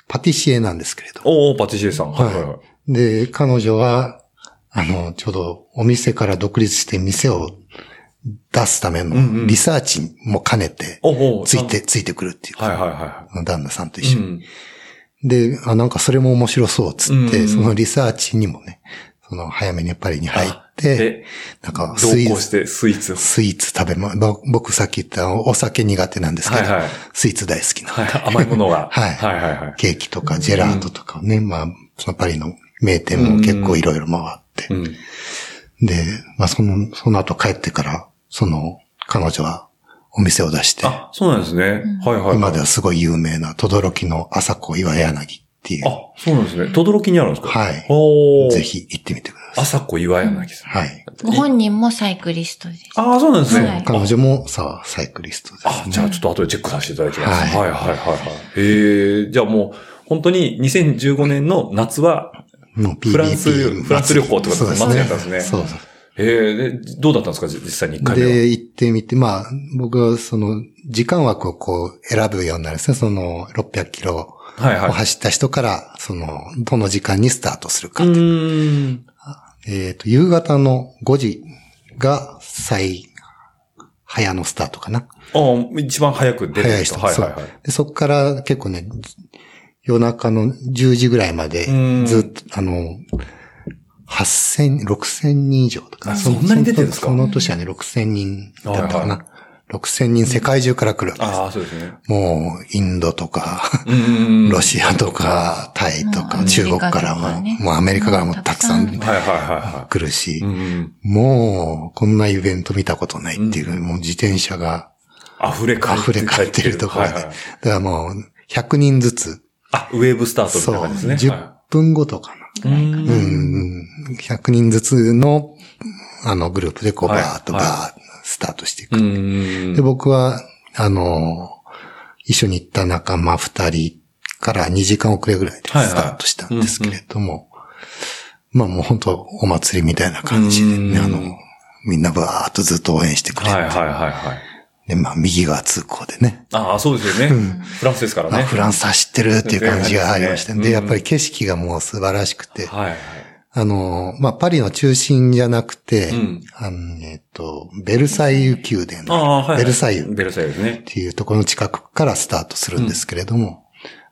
パティシエなんですけれど。おー、パティシエさん。はいはいはい。で、彼女は、あの、ちょうどお店から独立して店を出すためのリサーチも兼ねて、おおついて、ついてくるっていうか、はいはいは旦那さんとい。一緒に。で、あ、なんかそれも面白そうっつって、うんうんそのリサーチにもね、その早めにパリに入って、で、なんか同スイーツ、行してスイーツを。スイーツ食べま、ぼ僕さっき言ったお酒苦手なんですけど、はいはいスイーツ大好きなはい、甘いものが。はいはいはいはい。ケーキとかジェラートとかをね、まあ、そのパリの名店も結構いろいろ回って、うん。で、まあその、その後帰ってから、その、彼女はお店を出して、あ、そうなんですね。はいはい。今ではすごい有名な、とどろきの朝子岩柳っていう、あ、そうなんですね。とどろきにあるんですか？はいおーぜ。ひ行ってみてください。朝子岩柳さん。はい。ご本人もサイクリストです。ああ、そうなんですね。はい彼女もさ、サイクリストですあ、ね。じゃあちょっと後でチェックさせていただきます。ははいいはいはいはい。へえ、じゃあもう、本当に2015年の夏は、もう PBP フランスフランス旅行ってことですねそうですねそうそう。へえ、で、どうだったんですか？実際に1回目は。で、行ってみて、まあ、僕はその、時間枠をこう、選ぶようになるんですね。その、600キロはいはい。を走った人から、その、どの時間にスタートするうかって。えっと、夕方の5時が最、早のスタートかな。ああ、一番早く出てる早い人。はいはいはい。でそこから結構ね、夜中の10時ぐらいまでうん、ずっと、あの、8000、6000人以上とか。あそんなに出てるんですか？その年はね、6000人だったかはいな。6000人世界中から来るわけです。ああ、そうですね。もう、インドとか。ロシアとか、タイとか、うん中国からも、もうアメリカからもたくさんうんはいはいはいは来るし。もう、こんなイベント見たことないっていう、もう自転車が溢れ返って溢れ返ってるところで。はいはいだからもう、100人ずつ、あ、ウェーブスタートみたいなそう、感じですね。10分ごとかな。うーんうん、100人ずつの、あの、グループでこう、はいバーッとバはいーッスタートしていく。で、僕は、あの、一緒に行った仲間二人から2時間遅れぐらいでスタートしたんですけれども、まあもう本当お祭りみたいな感じでね、うんあの、みんなバーッとずっと応援してくれて、はいはいはいはい。で、まあ右側通行でね、ああ、そうですよね。フランスですからね。あフランス走ってるっていう感じがありましたね。で、うんやっぱり景色がもう素晴らしくて、はいはい。あの、まあ、パリの中心じゃなくて、うん。あの、えっと、ベルサイユ宮殿、ああ、はいはい。ベルサイユ。っベルサイユですね。ていうところの近くからスタートするんですけれども、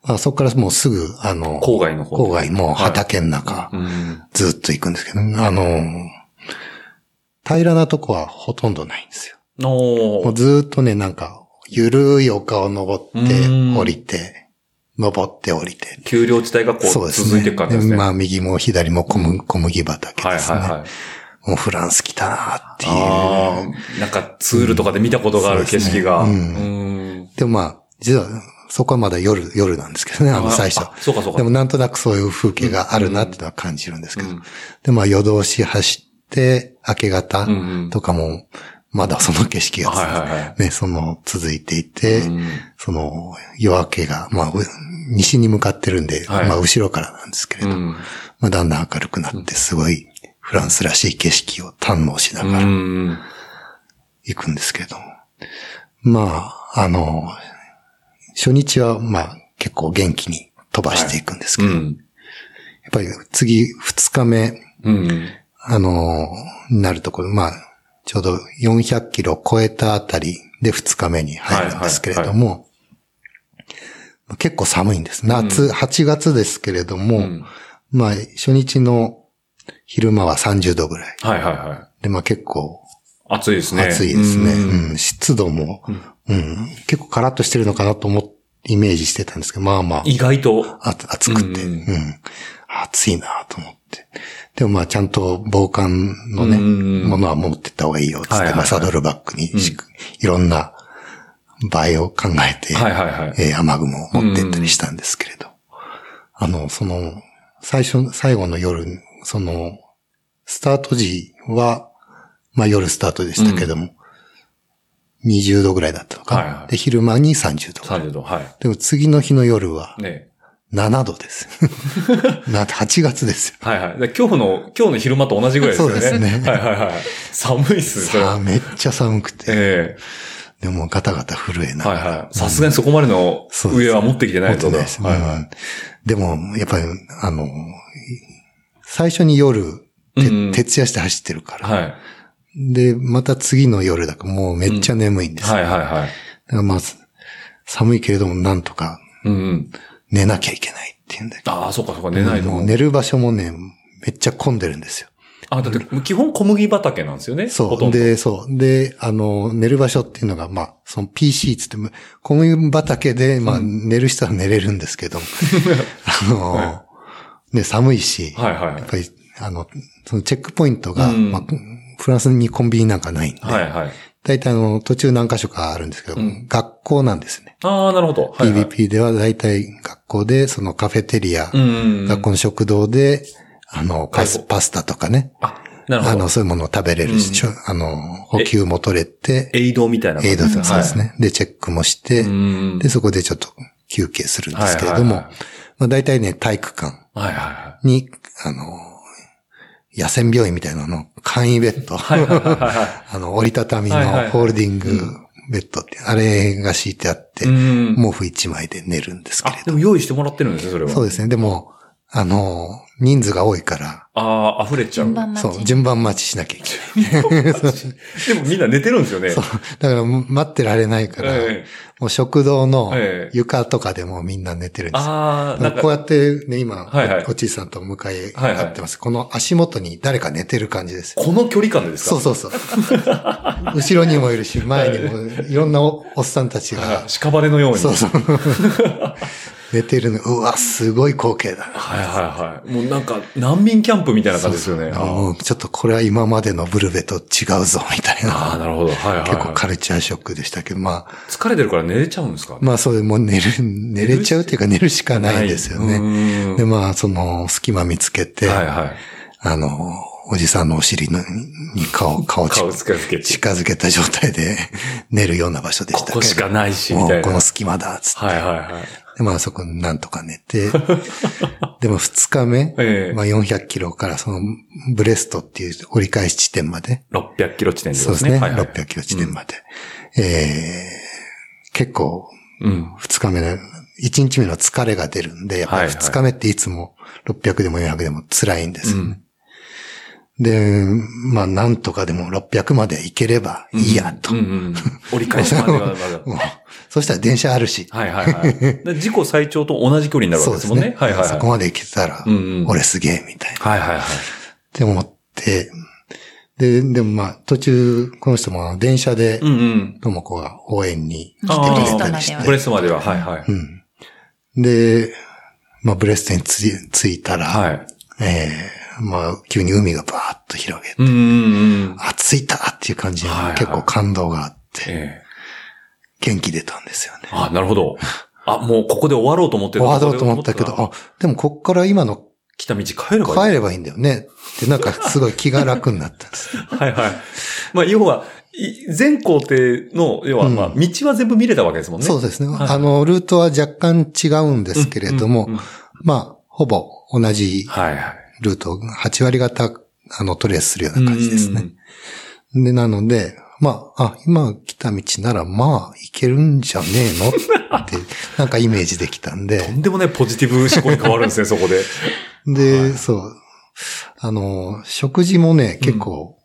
まあ、そこからもうすぐ、あの、郊外の方。郊外もう畑の中、うん。ずっと行くんですけど、あの、平らなとこはほとんどないんですよ。もうずっとね、なんか、ゆるい丘を登ってうん、降りて、登って降りて。丘陵地帯がこう、そうですね。続いていく感じですね。まあ、右も左も小麦小麦畑はいですね。はいはい。もうフランス来たなってあいう。あ、なんかツールとかで見たことがある景色が。うんうん。でもまあ、実は、そこはまだ夜、夜なんですけどね、あの最初あ。そうかそうか。でもなんとなくそういう風景があるなっていうのは感じるんですけど。うんで、まあ夜通し走って、明け方うんうんとかも、まだその景色がはいはいはいね、その続いていて、うんその夜明けが、まあ、う西に向かってるんで、はいまあ後ろからなんですけれど、うん。まあだんだん明るくなって、すごいフランスらしい景色を堪能しなうがらん。行くんですけど、まあ、あの、初日はまあ結構元気に飛ばしていくんですけど、やっうん。ぱり次二日目、うん。あの、なるところ、まあ、ちょうど400キロ超えたあたりで二日目に入るんですけれども、結構寒いんです。夏、8月ですけれども、うんまあ、初日の昼間は30度ぐらい。はいはいはい。で、まあ結構暑いですね。暑いですね。うんうん、湿度も、うん、結構カラッとしてるのかなと思って、イメージしてたんですけど、まあまあ、意外と。あ暑くて、ううんん、暑いなと思って。でもまあちゃんと防寒のね、うんものは持ってった方がいいよ、つって、はいはいはい。まあサドルバッグにしいろんな場合を考えて、はいはいはい。えー雨雲を持ってったりしたんですけれど、あの、その、最初、最後の夜、その、スタート時は、まあ夜スタートでしたけども、20度ぐらいだったのかな、はいはい。で、昼間に30度。30度。はでも次の日の夜はいね7度です。なんて8月ですよ。はいはい。で今日の、今日の昼間と同じぐらいですよね。そうですねはいはいはい。寒いっすね、あ、めっちゃ寒くて。えでもガタガタ震えな。はいはい。さすがにそこまでの上は持ってきてないとだ。ですはいはうんでも、やっぱり、あの、最初に夜、てうん徹夜して走ってるから、い。はい。で、また次の夜だからもうめっちゃ眠いんですよ。はいはいはい。だからまあ、寒いけれどもなんとかうんうん。寝なきゃいけないっていうんで。ああ、そうかそうか、寝ないともう。寝る場所もね、めっちゃ混んでるんですよ。あ、だって、基本小麦畑なんですよね。そう。で、そう。で、あの、寝る場所っていうのが、まあ、その PC つって、小麦畑で、まあ、寝る人は寝れるんですけど、あの、はね、寒いし、はいはいやっぱり、あの、そのチェックポイントが、うんまあ、フランスにコンビニなんかないんで、はいはい。大体あの、途中何箇所かあるんですけど、うん学校なんですね。ああ、なるほど。はいはい。PVP では大体学校で、そのカフェテリア。学校の食堂で、あの、パスはいパスタとかね、あ、なるほど。あの、そういうものを食べれるし、うんあの、補給も取れて、エイドみたいな感じエイドとそうです。ね。で、チェックもして、で、そこでちょっと休憩するんですけれども、はいはいはいまあ大体ね、体育館はいはいはに、あの、野戦病院みたいなの、簡易ベッド、あの、折りたたみのホールディングベッドって、あれが敷いてあって。毛布一枚で寝るんですけれあ、でど。も用意してもらってるんですね、それは。そうですね。でも、あの、人数が多いから、ああ、溢れちゃう。順番待ち。そう、順番待ちしなきゃいけない。でもみんな寝てるんですよね。そう。だから待ってられないから、ええもう食堂のええ床とかでもみんな寝てるんですよ。ああ、なんか、こうやってね、今、はいはいおちいさんと向かいはいはい合ってます。この足元に誰か寝てる感じですよ。この距離感でですか？そうそうそう。後ろにもいるし、前にもいろんなおおっさんたちがはい、屍のように。そうそう。寝てるの。うわ、すごい光景だな。はいはいはい。もうなんか、難民キャンプみたいな感じですよね。あもうちょっとこれは今までのブルベと違うぞ、みたいああ、な。なるほど。はいはい、はい。結構カルチャーショックでしたけど、まあ、疲れてるから寝れちゃうんですか？まあそういうもう寝る、寝れちゃうっていうか寝るしかないですようね。んで、まあ、その隙間見つけて、はいはい。あの、おじさんのお尻のに顔、顔顔近近づけて。近づけた状態で寝るような場所でしたけど。ここしかないし、みたいな。この隙間だ、つって。はいはいはい。で、まあそこなんとか寝て、でも二日目、ええ。まあ400キロからそのブレストっていう折り返し地点まで、600キロ地点でそうですね、はいはい、600キロ地点まで、えー、結構うん。二日目の、一日目の疲れが出るんで、やっぱりはいはい。二日目っていつも600でも400でも辛いんですよね。で、まあなんとかでも600まで行ければいいや、と。うんうん。折り返しまではまだ。もうそしたら電車あるし、はいはいはい。で自己最長と同じ距離になるわけですもんね。はいはいはい。そこまで行けたら俺すげえ、みたいな。はいはいはい。って思って、で、でもまあ、途中、この人も電車でう、んうん。とも子が応援に来てくれたりしブて。ブレストまでは、はいはい。うん。で、まあ、ブレストについ着いたら、はい。ええまあ、急に海がバーッと広げて、うんうんうん。あ、着いたっていう感じではいはい結構感動があって、ええ。元気出たんですよね。あ、なるほど。あ、もうここで終わろうと思って終わろうと思ったけど、あ、でもこっから今の来た道帰ればいい。帰ればいいんだよね。ってなんかすごい気が楽になったんです。はいはい。まあ、要は、い全工程の、要は、うんまあ、道は全部見れたわけですもんね。そうですね。はいあの、ルートは若干違うんですけれども、うんうんうんまあ、ほぼ同じはいはい。ルート、8割方、あの、トレースするような感じですね。で、なので、まあ、あ、今来た道なら、まあ、行けるんじゃねえの？って、なんかイメージできたんとで、んでもないポジティブ思考に変わるんですね、そこで。で、そう、あの、食事もね、結構、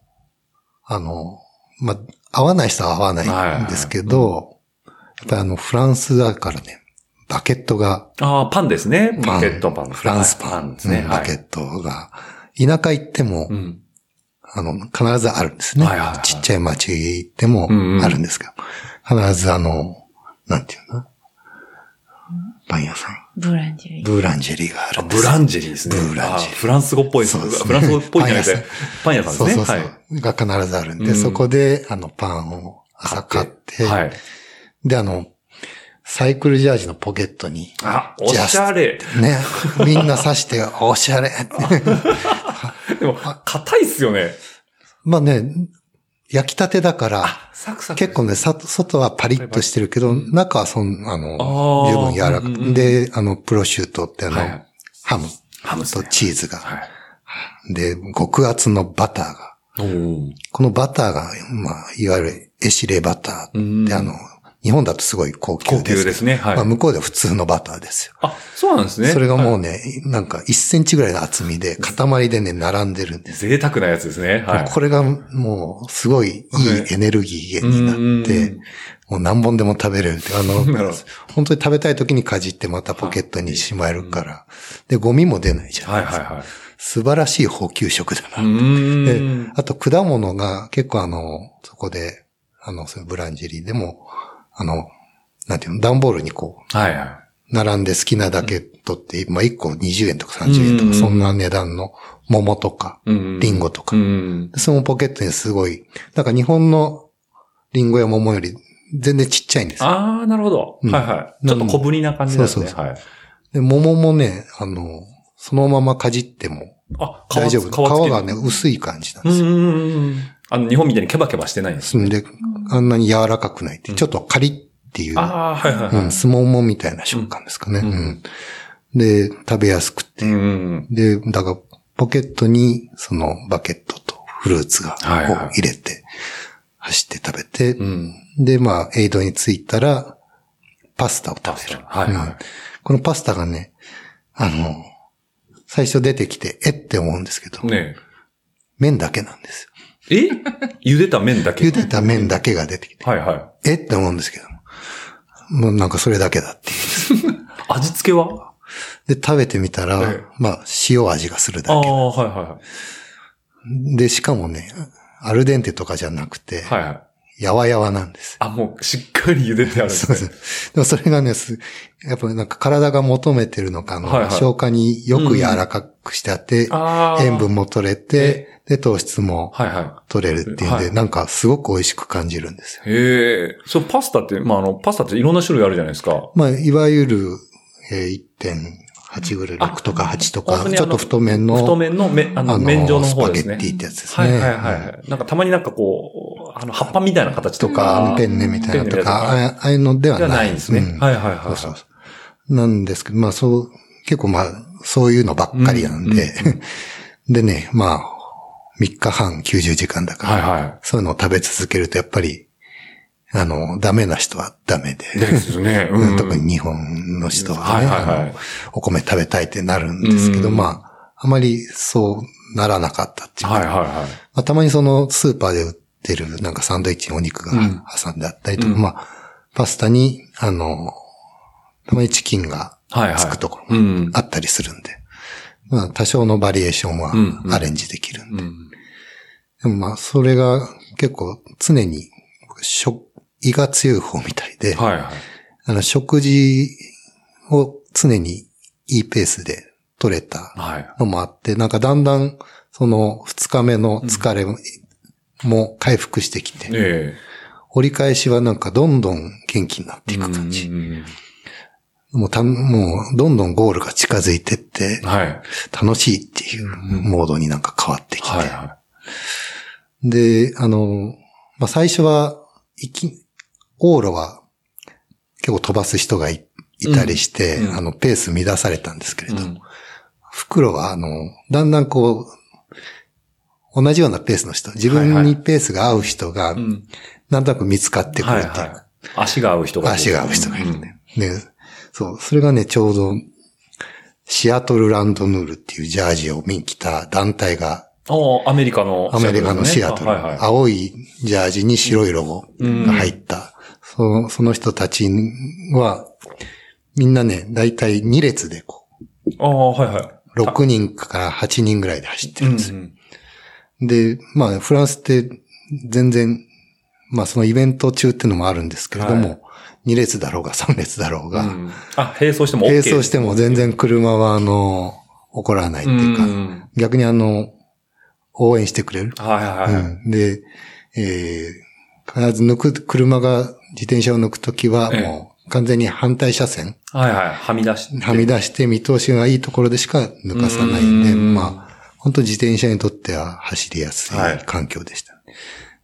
あの、まあ、合わない人は合わないんですけど、やっぱりあの、フランスだからね、バケットが、ああ、パンですね。バケットパン。フランスパンはいパンですね。うんバケットが、田舎行っても、うん。あの、必ずあるんですね。はいはいはいちっちゃい町行ってもあるんですけど、必ずあの、なんていうの？パン屋さん。ブランジェリー。ブーランジェリーがあるあんですブランジェリーですね。ブランジェリーあフランス語っぽいです。そうですねフランス語っぽいじゃないですかパン屋さんですね。そうそうそう。はい。が必ずあるんで、うんそこで、あの、パンを朝買って、はい。で、あの、サイクルジャージのポケットに、あ、おしゃれ。ね、みんな刺して、おしゃれ。でも、硬いっすよね。まあね、焼きたてだから、サクサク。結構ね、さ外はパリッとしてるけど、中はそん、あの、十分柔らかうんうんうんく。で、あの、プロシュートってあの、はいはいハムハムとチーズが。はい。で、極厚のバターが。このバターが、まあ、いわゆるエシレバターって、うんあの、日本だとすごい高級高ですけど。級ですね。はい。まあ、向こうでは普通のバターですよ。あ、そうなんですね。それがもはうね、なんか1センチぐらいの厚みで、塊でね、並んでるんでいす。贅沢なやつですね。はい。これがもう、すごいいいエネルギー源になってうん、もう何本でも食べれるって、あの本当に食べたい時にかじってまたポケットにしまえるから、で、ゴミも出ないじゃないですか。はいはいはい。素晴らしい補給食だな。でん。、あと果物が結構あの、そこで、あの、そういうブランジェリーでも、あの、なんていうの、段ボールにこう、はいはい。並んで好きなだけ取って、まあ1個20円とか30円とうんか、そんな値段の桃とか、うんリンゴとかう。ん。そのポケットにすごい、なんか日本のリンゴや桃より全然ちっちゃいんですよ。ああ、なるほど。うんはいはい。ちょっと小ぶりな感じですね。そうそうはい。で、桃もね、あの、そのままかじってもあ、大丈夫。皮つけがね、薄い感じなんうですよ。ん。あの、日本みたいにケバケバしてないんです。で、あんなに柔らかくないって、ちょっとカリッっていう、ああ、はいはいはい。うん、スモモみたいな食感ですかね。うんうんで、食べやすくて。うん。で、だから、ポケットに、その、バケットとフルーツが、はいはいを入れて、走って食べて、うん。で、まあ、エイドに着いたら、パスタを食べる。はいはいうんこのパスタがね、あの、最初出てきて、えって思うんですけど、ね麺だけなんですよ。え？え茹でた麺だけ？茹でた麺だけが出てきて、はいはい。え？って思うんですけども、もうなんかそれだけだっていう。味付けは？で、食べてみたら、ええまあ、塩味がするああ、だけ。はいはいで、しかもね、アルデンテとかじゃなくて、はい。はいはい。やわやわなんです。あ、もうしっかり茹でてあるんですね。そうです。でもそれがね、すやっぱなんか体が求めてるのか、あの、はいはい消化によく柔らかくしてあって、ああ。塩分も取れて、で、糖質もはいは取れるっていうんで、はいなんかすごく美味しく感じるんですよ。い。へえ。そう、パスタって、まあ、あの、パスタっていろんな種類あるじゃないですか。まあ、いわゆる、えー1.8ぐらい、6とか8とか、ちょっと太麺の、太麺の、め、あの、麺状の方ですね。スパゲッティってやつですねはいはいはいはい。なんかたまになんかこう、あの、葉っぱみたいな形ととか。か、ペンネみたいなとか、ああいうのではない。ないんですね。うんはいはいはい。そうそう。なんですけど、まあそう、結構まあ、そういうのばっかりなんで、でね、まあ、3日半90時間だから、はいはそういうのを食べ続けるとやっぱり、あの、ダメな人はダメで、い。ですね。うん特に日本の人はね、はいはいはいお米食べたいってなるんですけど、うんまあ、あまりそうならなかったっていうか、はいはいはい。まあ、たまにそのスーパーで売ってるなんかサンドイッチにお肉がうん挟んであったりとか、うんまあ、パスタに、あの、たまにチキンがはいはい。つくところうん。あったりするんで、まあ、多少のバリエーションはアレンジできるんで。うん。でもまあ、それが結構常に食、胃が強い方みたいで、はいはい。あの、食事を常にいいペースで取れたはい。のもあって、なんかだんだん、その二日目の疲れも回復してきて、え折り返しはなんかどんどん元気になってえ。いく感じ。うんもうた、もうどんどんゴールが近づいてって、はい。楽しいっていうモードになんか変わってきて。はいはで、あの、まあ、最初は、いき、往路は結構飛ばす人がいいたりして、うんうんあの、ペース乱されたんですけれい。ど、うん袋は、あの、だんだんこう、同じようなペースの人、自分にペースが合う人が、うん。なんとなく見つかってくるはいっていうはい。足が合う人が。足が合う人がいるうんね。ね、そう、それがね、ちょうど、シアトルランドヌールっていうジャージを見に来た団体が、アメリカの。アメリカのシアトル、はいはい。青いジャージに白いロゴが入った、そのその人たちは、みんなね、だいたい2列でこああ、はいはい。う、6人から8人ぐらいで走ってるんですよ。うんで、まあ、フランスって全然、まあ、そのイベント中っていうのもあるんですけれども、はい2列だろうが3列だろうが、うんあ、並走しても OK。並走しても全然車は、あの、起こらないっていうか、うん逆にあの、応援してくれる。はいはいはい。うん、で、えー必ず抜く、車が自転車を抜くときは、ええもう完全に反対車線、はいはい。はみ出して。はみ出して見通しがいいところでしか抜かさないんで、うんまあ、本当自転車にとっては走りやすいはい環境でした。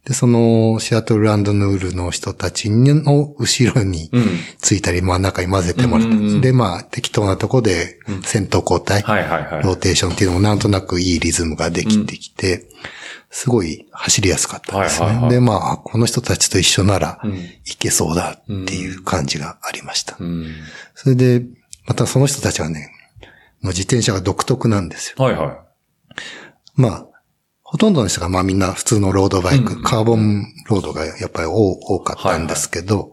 で、そのシアトルランドヌールの人たちの後ろにうん。ついたり、真ん中に混ぜてもらって、うんうんうんで、まあ、適当なとこで先頭交代、はいはいはい。ローテーションっていうのもなんとなくいいリズムができてきて、すごい走りやすかったですね。はいはいはいで、まあ、この人たちと一緒ならうんいけそうだっていう感じがありました。うん。それで、またその人たちはね、もう自転車が独特なんですよ。はいはい。まあ、ほとんどの人がまあみんな普通のロードバイク、うんカーボンロードがやっぱり多多かったんですけど、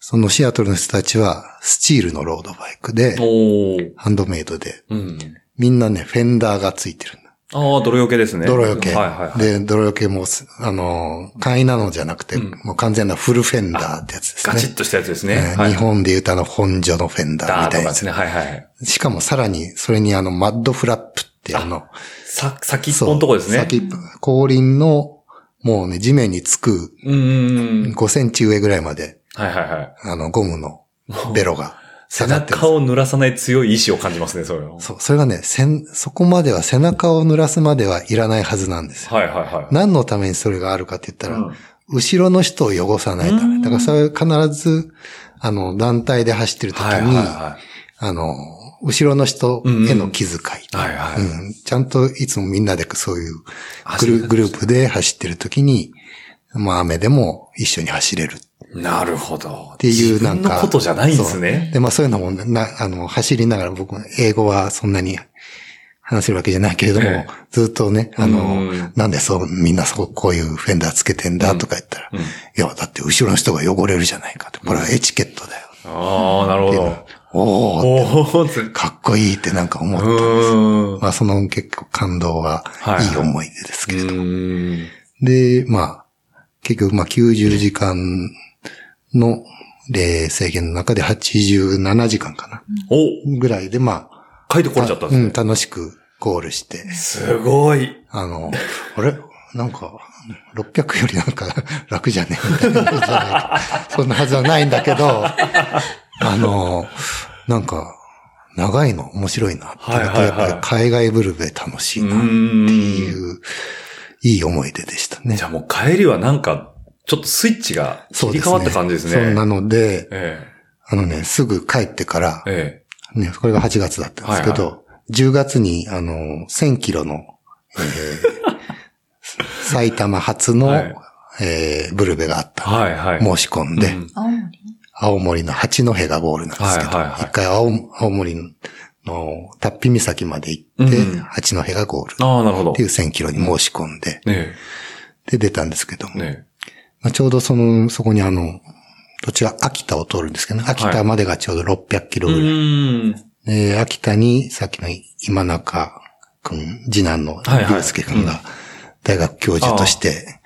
そのシアトルの人たちはスチールのロードバイクで。ハンドメイドで、うん。みんなね、フェンダーがついてるんだ。ああ、泥よけですね。泥よけ。はいはいはい。で、泥よけもす、あの、簡易なのじゃなくて、うんもう完全なフルフェンダーってやつですね。ガチッとしたやつですね。日本で言うとあの本所のフェンダーダみたいなやつ。ですね。はいはい。しかもさらに、それにあの、マッドフラップってあの、さ、先っぽのとこですね。先っぽ、後輪の、もうね、地面につくうんうんうん。5センチ上ぐらいまで、はいはいはい。あの、ゴムのベロが背中を濡らさない強い意志を感じますね、それは。そう、それがね、せん、そこまでは背中を濡らすまではいらないはずなんですよ。はいはいはい。何のためにそれがあるかって言ったら、うん後ろの人を汚さないたうんめ。だからそれ必ず、あの、団体で走ってる時に、はいはいはあの、後ろの人への気遣い。はいはいうんちゃんといつもみんなでそういうグルグループで走ってる時に、まあ雨でも一緒に走れるい。なるほど。っっていうなんか。のことじゃないんですね。で、まあそういうのもな、あの、走りながら僕、英語はそんなに話せるわけじゃないけれども、ええずっとね、あのうん、なんでそう、みんなそう、こういうフェンダーつけてんだとか言ったら、うんいや、だって後ろの人が汚れるじゃないかって、これはエチケットだよ。ああ、なるほど。おー、おー、かっこいいってなんか思ったんです。まあその結構感動ははいいい思い出ですけれども。で、まあ、結局まあ90時間の例制限の中で87時間かな。おぐらいでまあ、書いてこれちゃったんうん、ですね。楽しくゴールして、すごい。あの、あれ？なんか、600よりなんか楽じゃね？えみたいな。そんなはずはないんだけど、あの、なんか、長いの面白いなってはいはいはいやっぱり海外ブルベ楽しいうなって。いう、いい思い出でしたねじ。ゃあもう帰りはなんか、ちょっとスイッチが切り替わった感じですね。そんなので、えあのね、すぐ帰ってからえ。、えね、これが8月だったんですけど、はい10月に、あの、1000キロの、えー 埼玉発の、はいえーブルベがあったえ。はいはい。申し込んで、うん青森の八戸がゴールなんですけど、一、はいはいはい。回青青森のタッピ岬まで行って、うん八戸がゴールっああ、なるほど。ていう1000キロに申し込んで、ねで出たんですけども、え。ねまあ、ちょうどその、そこにあの、土地は秋田を通るんですけどね、秋田までがちょうど600キロぐらい。ーん。で、秋田に、さっきの今中くん、次男のはいはい。龍介くんが大学教授として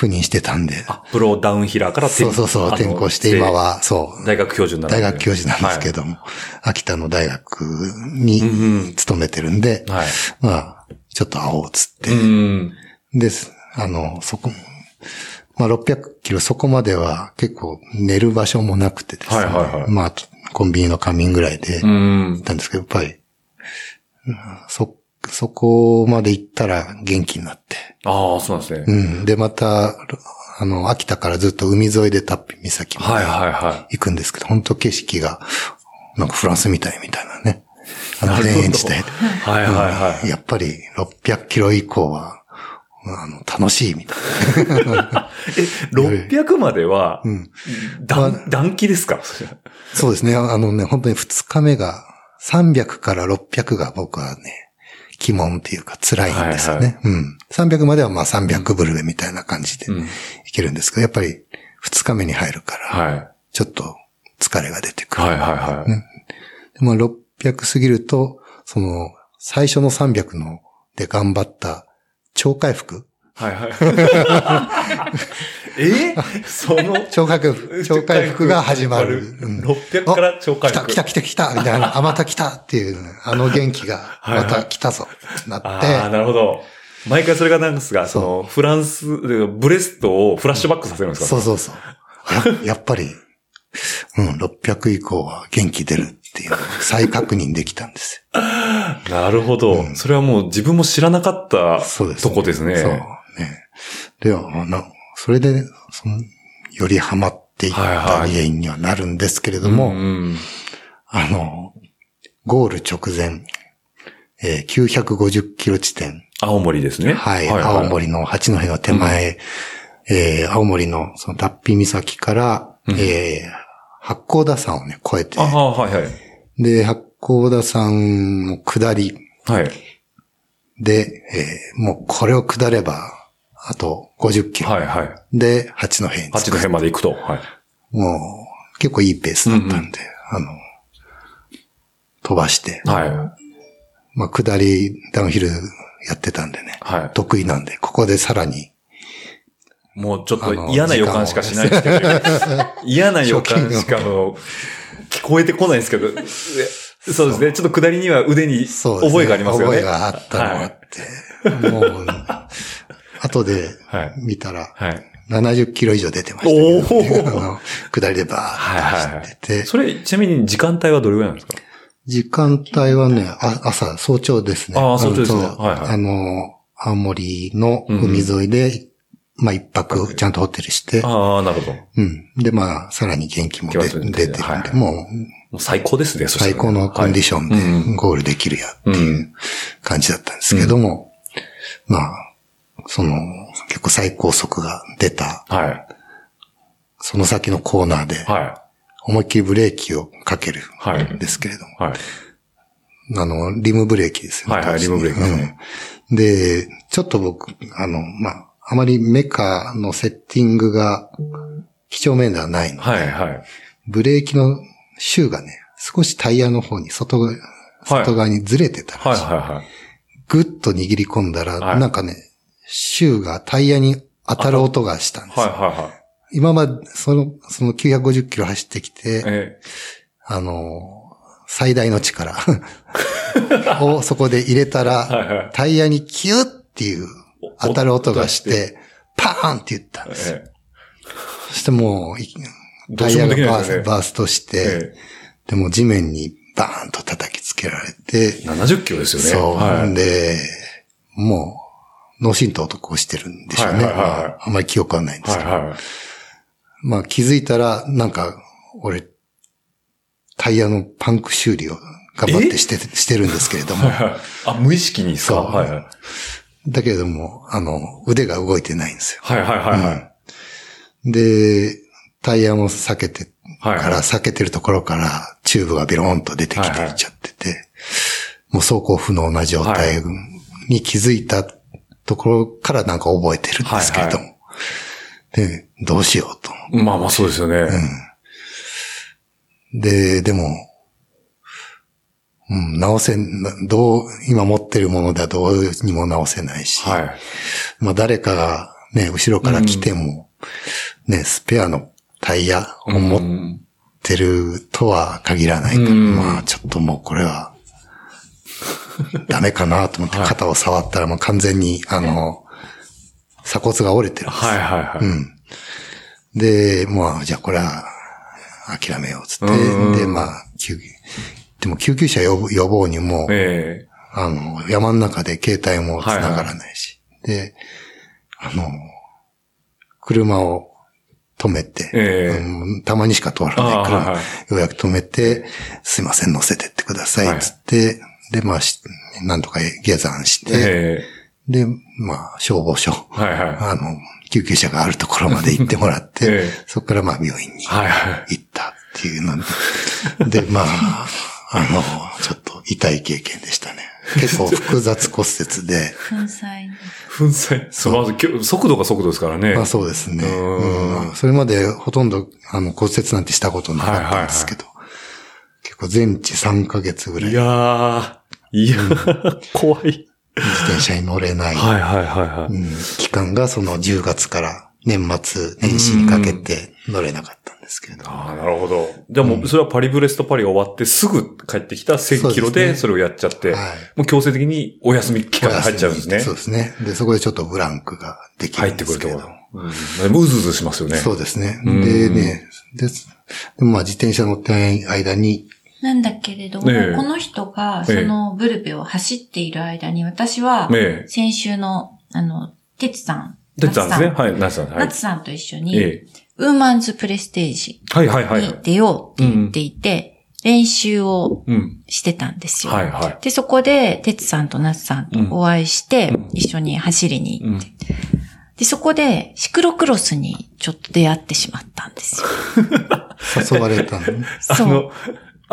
赴任してたんで、あ、プロダウンヒラーから転そうそうそう、転校して今は、そう、大学教授になる大学教授なんですけど。ども、秋田の大学うんにうん勤めてるんで、はい。まあ、ちょっと会おうっつって、うん。です。あの、そこ、まあ600キロそこまでは結構寝る場所もなくてですね。はいはいはいまあ、コンビニの仮眠ぐらいで、うん行っ。たんですけど、やっぱり、うんそ、そこまで行ったら元気になって。ああ、そうなんですね。うん。で、また、あの、秋田からずっと海沿いでタッピ岬まはいではいは行くんですけど、本当景色が、なんかフランスみたいみたいなね。あの、田園地帯。はいはいはい。やっぱり600キロ以降は、あの、楽しいみたいな。え、600までは、うん。暖、暖気ですか？そうですね。あのね、本当に2日目が、300から600が僕はね、鬼門っていうか辛いんですよね。はいうん。300まではまあ300ブルベみたいな感じでうんいけるんですけど、やっぱり2日目に入るから、はい。ちょっと疲れが出てくる。はいはいはい。ねでも600過ぎると、その、最初の300ので頑張った超回復はいはい。え？その、超回復、超回復が始まる。うん600から超回復。来た来た来た来たみたいな、あ、また来たっていう、あの元気が、また来たぞ、なって、ああ、なるほど。毎回それがなんですが、その、フランス、ブレストをフラッシュバックさせるんですか？そうそうそう。ややっぱり、うん、600以降は元気出るっていうのを再確認できたんですなるほど、それはもう自分も知らなかったよ。そうです。とこですね。そう。ね。では、な、それで、その、よりハマっていった原因にはなるんですけれども、うんうんあの、ゴール直前、えー950キロ地点、青森ですね。はい、青森の八戸の手前、えー青森のその脱皮岬から、えー八甲田山をね、越えて。あ、あ、はいはい。で、八甲田山の下り。はい。で、えーもうこれを下れば、あと50キロ。はいはい。で、八戸に着く八戸まで行くと。はい。もう、結構いいペースだったんで、あの、飛ばして、はまあ、下り、ダウンヒルやってたんでね、はい得意なんで、ここでさらに、い。もうちょっと嫌な予感しかしないですけど、嫌な予感しかもう聞こえてこないですけど、えそうですね。ちょっと下りには腕に覚えがありますよね。覚えがあったのがあって、もう、後ではい。見たら、はい。はい。70キロ以上出てましたおけど、お 下りでバーッと走ってて、それ、ちなみに時間帯はどれぐらいなんですか？時間帯はね、あ朝、早朝ですね。ああ早朝ですね。あのそうはいはい。あの、青森の海沿いで、まあ一泊ちゃんとホテルして、ああ、なるほど。もうん。で、まあ、さらに元気も出て出てるんで、はい。もうう最高ですね、そしたら。最高のコンディションはい。うん。でゴールできるやっていう感じだったんですけども、まあ、その、結構最高速が出た、はい。その先のコーナーで、は思いっきりブレーキをかけるはいんですけれども、い。はい。あの、リムブレーキですよね。はいはいリムブレーキですねうんで、ちょっと僕、あの、まあ、あまりメカのセッティングが、几帳面ではないので、はいはい。ブレーキのシューがね、少しタイヤの方に外側、外側にずれてたらしい。はいはいはい。ぐっと握り込んだら、はいなんかね、シューがタイヤに当たる音がしたんですよ。はいはいはい。今まで、その、その950キロ走ってきて、えあの、最大の力をそこで入れたら、はいはいタイヤにキュッっていう当たる音がして、パーンって言ったんえですよ。えそしてもうタイヤがバースバーストして、えでも地面にバーンと叩きつけられて、え70キロですよね。そう。はい。で、もう、脳震盪とこうしてるんでしょうね。はいはいはいああんまり記憶はないんですけど。はいはい。まあ気づいたら、なんか、俺、タイヤのパンク修理を頑張ってして、してるんですけれども。はいあ、無意識にですかそうはいはい。だけれども、あの、腕が動いてないんですよ。はいはいはいはい。で、タイヤも避けて、はいはいから、避けてるところから、チューブがビローンと出てきていっちゃってて、もう走行不能な状態に気づいたところからなんか覚えてるんですけれども。で、どうしようと。まあまあそうですよね。で、でも、うん、直せん、などう、今持ってるものではどうにも直せないし、はい。まあ誰かがね、後ろから来ても、ね、スペアのタイヤを持っうんてるとは限らないから、うんまあちょっともうこれは、ダメかなと思って肩を触ったらもう完全に、あの、鎖骨が折れてるんです。よはいはいはい。うん。で、まあ、じゃあこれは諦めようっつって、うんで、まあ、救でも救急車呼ぶ呼ぼうにも、えあの、山の中で携帯も繋がらないし、で、あの、車を止めて、ええ。うんたまにしか通らないから、はいはい。ようやく止めて、すいません、乗せてってください、つって、で、まあし、なんとか下山しえて、えで、まあ、消防署、えはいはい。あの、救急車があるところまで行ってもらって、ええそこからまあ病院にはいはい。行ったっていうので、で、まあ、あの、ちょっと痛い経験でしたね。結構複雑骨折で、粉砕。粉砕？そう。まずきょ、速度が速度ですからね。まあそうですね。うんうんそれまでほとんどあの骨折なんてしたことなかったんですけど、結構全治3ヶ月ぐらいいやー、いやー、怖い。自転車に乗れない、はいはいはいはい。うん期間がその10月から年末年始にかけて乗れなかったんですけれど。ああ、なるほど。じゃあもう、それはパリブレストパリが終わってすぐ帰ってきた1000キロでそれをやっちゃって、はいもう強制的にお休み期間が入っちゃうんですね。そうですね。で、そこでちょっとブランクができるん入ってですけれど。くると。うん。うずうずしますよね。そうですね。うんでね、です。でもまあ自転車乗ってない間に、なんだけれども、ええこの人がええそのブルペを走っている間に、私は。先週の、あの、てつさん出てたんですね。はい、ナツさん。はい。ナツさんと一緒に、ええ。ウーマンズプレステージはいはいはい。に出ようって言っていて、練習をうん。してたんですよ。はいはい。で、そこで、てつさんとなつさんとお会いして、一緒に走りに行って、うん。で、そこで、シクロクロスにちょっと出会ってしまったんですよ。誘われたのね。そう。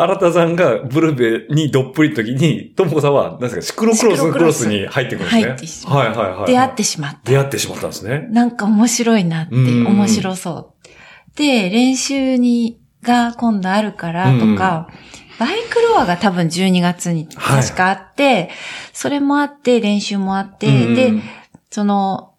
新田さんがブルベにどっぷりの時に、ともこさんは、何ですか、シクロクロスクロスに入ってくるんですね。はいはいはい。出会ってしまった。出会ってしまったんですね。なんか面白いなって、うん面白そう。で、練習に、が今度あるからとか、バイクロアが多分12月にはい確かあって、それもあって、練習もあって、うんで、その、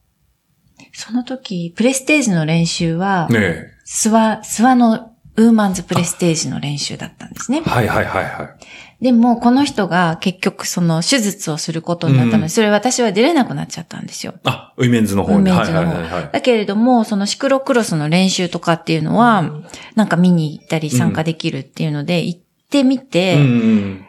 その時、プレステージの練習は、ねえ。スワ、スワのウーマンズプレステージの練習だったんですね。はいはいはいはい。でも、この人が結局その手術をすることになったので、うんそれ私は出れなくなっちゃったんですよ。あ、ウィメンズの方に。ウィメンズの方はいはいはいはい。だけれども、そのシクロクロスの練習とかっていうのは、なんか見に行ったり参加できるっていうので、行ってみて、うん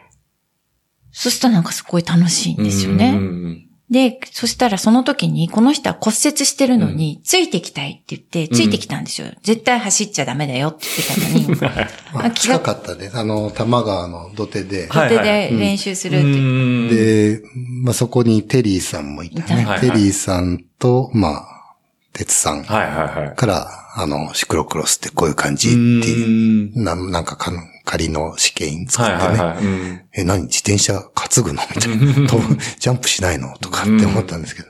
そしたらなんかすごい楽しいんうん。ですよね。うんうんで、そしたらその時に、この人は骨折してるのに、ついてきたいって言って、ついてきたんですよ。絶対走っちゃダメだよって言ってたのに、まあ、近かったです。あの、玉川の土手で。はい土手で練習するって。うん。で、まあ、そこにテリーさんもいたねいた。はいテリーさんと、まあ、鉄さんはいはいはい。から、あの、シクロクロスってこういう感じっていう、うんななんかか仮の試験作ってね。はいはいはい。うんえ、何？自転車担ぐの？みたいな。飛ぶジャンプしないの？とかって思ったんですけど。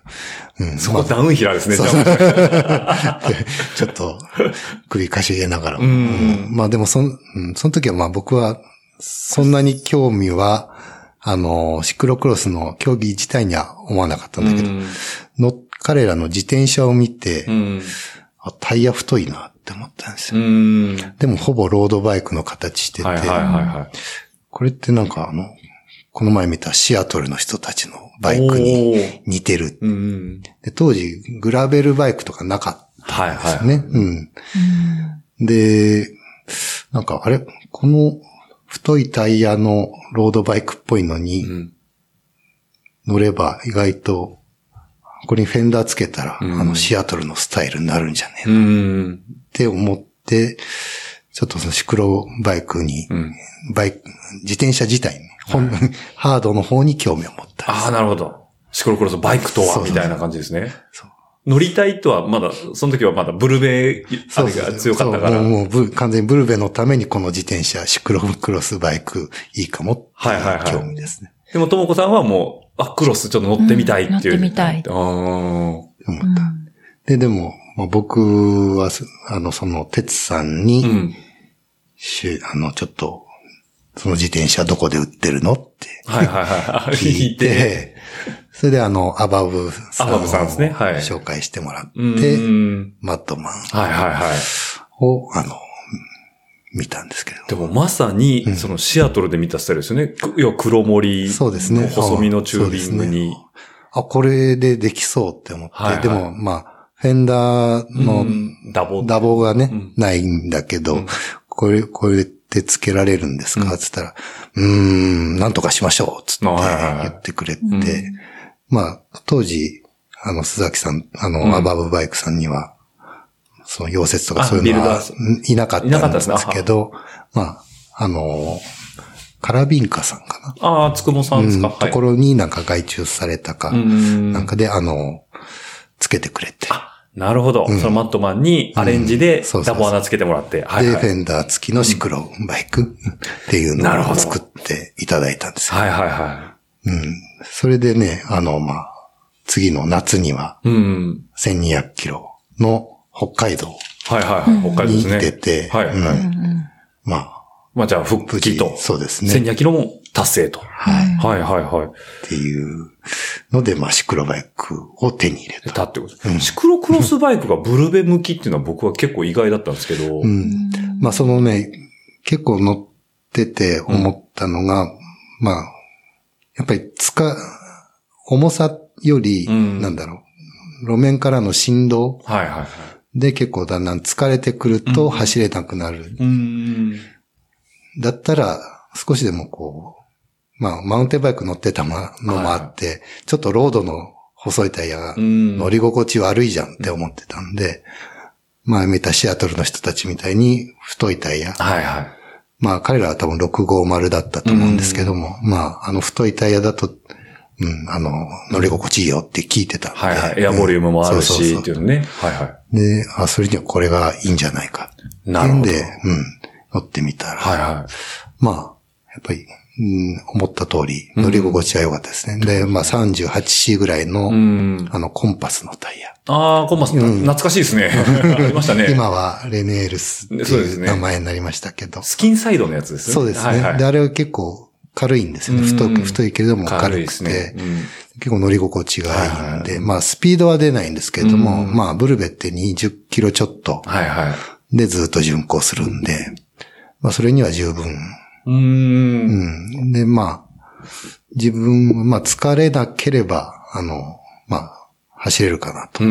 うん。そこダウンヒラーですね、ちょっと、首かしげながらも。うんうんまあでもそその時はまあ僕は、そんなに興味は、あの、シクロクロスの競技自体には思わなかったんだけど、うんの彼らの自転車を見て、うん。あタイヤ太いなって思ったんですうよ。ん。でもほぼロードバイクの形してて、はいはいはいはい。これってなんかあの、この前見たシアトルの人たちのバイクに似てる。うん。で当時、グラベルバイクとかなかったはいはい。んですよね。うん。で、なんかあれ、この太いタイヤのロードバイクっぽいのにうん乗れば意外と、これにフェンダーつけたら、うんあのシアトルのスタイルになるんじゃねえうのん。って思って、ちょっとそのシクロバイクに、うん。バイク、自転車自体に、ほんハードの方に興味を持ったああ、なるほど。シクロクロスバイクとは、みたいな感じですね。そう乗りたいとは、まだ、その時はまだブルベ、あれが強かったから。そうもうもうブ完全にブルベのためにこの自転車、シクロクロスバイクいいかもってはいはい興味ですね。でも、ともこさんはもう、あ、クロスちょっと乗ってみたいっていう。うん乗ってみたいあー思った。うんで、でも、まあ僕はす、あの、その、鉄さんに、うん。しあの、ちょっと、その自転車どこで売ってるのってはいはいはい。聞いて、それであの、アバブさんをアバブさんですねはい紹介してもらって、うん。マットマンはいはいはい。を、あの、見たんですけど。でもまさに、そのシアトルで見たスタイルですよね。く要は黒森そうですねの細身のチューリングに。あ、これでできそうって思って、はいはいでも、まあ、フェンダーのうんダボ。ダボがね、うんないんだけど、うんこれ、これってつけられるんですか、つったら、うーん、なんとかしましょうつって言ってくれて、うん。まあ、当時、あの、須崎さん、あの、うん。アバブバイクさんには、その溶接とかあそういうのはいなかったんでですけど、まあ、あの、カラビンカさんかな？ああ、つくもさんですか？うんところになんか外注されたか、うんなんかで、あの、つけてくれて。なるほど。うんそのマットマンにアレンジでダボ穴つけてもらって。はいで、はい。フェンダー付きのシクロバイクっていうのを作っていただいたんですよ。はいはいはうん。それでね、あの、まあ、次の夏にはいうん。1200キロの北海道はいはいはい。北海道に。出て、はいはい。うんうんまあ、まあじゃあ、復帰と。そうですね1200キロも達成と。はい。はいはいはい。っていうので、まあ、シクロバイクを手に入れた。たってこと。シクロクロスバイクがブルベ向きっていうのは僕は結構意外だったんですけど。うん。まあ、そのね、結構乗ってて思ったのが、まあ、やっぱりつか、重さより、うんなんだろう、路面からの振動はいはいはい。で結構だんだん疲れてくると走れなくなる。うん。だったら、少しでもこう、まあ、マウンテンバイク乗ってたまのもあって、ちょっとロードの細いタイヤがうん乗り心地悪いじゃんって思ってたんで、前見たシアトルの人たちみたいに太いタイヤ。はいはい。まあ彼らは多分650だったと思うんですけども、まああの太いタイヤだと、うん、あの、乗り心地いいよって聞いてたんで。はいはい。エアボリュームもあるし、っていうのね。はいはで、あ、それにはこれがいいんじゃないか。い。なるほど。んで、うん、乗ってみたら、はいはまあ、やっぱり、うん、思った通り、乗り心地は良かったですね。で、まあ 38C ぐらいの、い。うん。あの、コンパスのタイヤ。ああ、コンマス、懐かしいですね。ありましたね。今はレネールスっていう名前になりましたけど。スキンサイドのやつですね。そうですね。はいはいで、あれは結構軽いんですよね。太うんく、太いけれども軽くて、軽いですね。うん結構乗り心地がいいんはいで、まあスピードは出ないんですけれども、うんまあブルベって20キロちょっとはいはい。でずっと巡航するんで、まあそれには十分。うーん。うん。で、まあ、自分、まあ疲れなければ、あの、まあ、走れるかなと。うー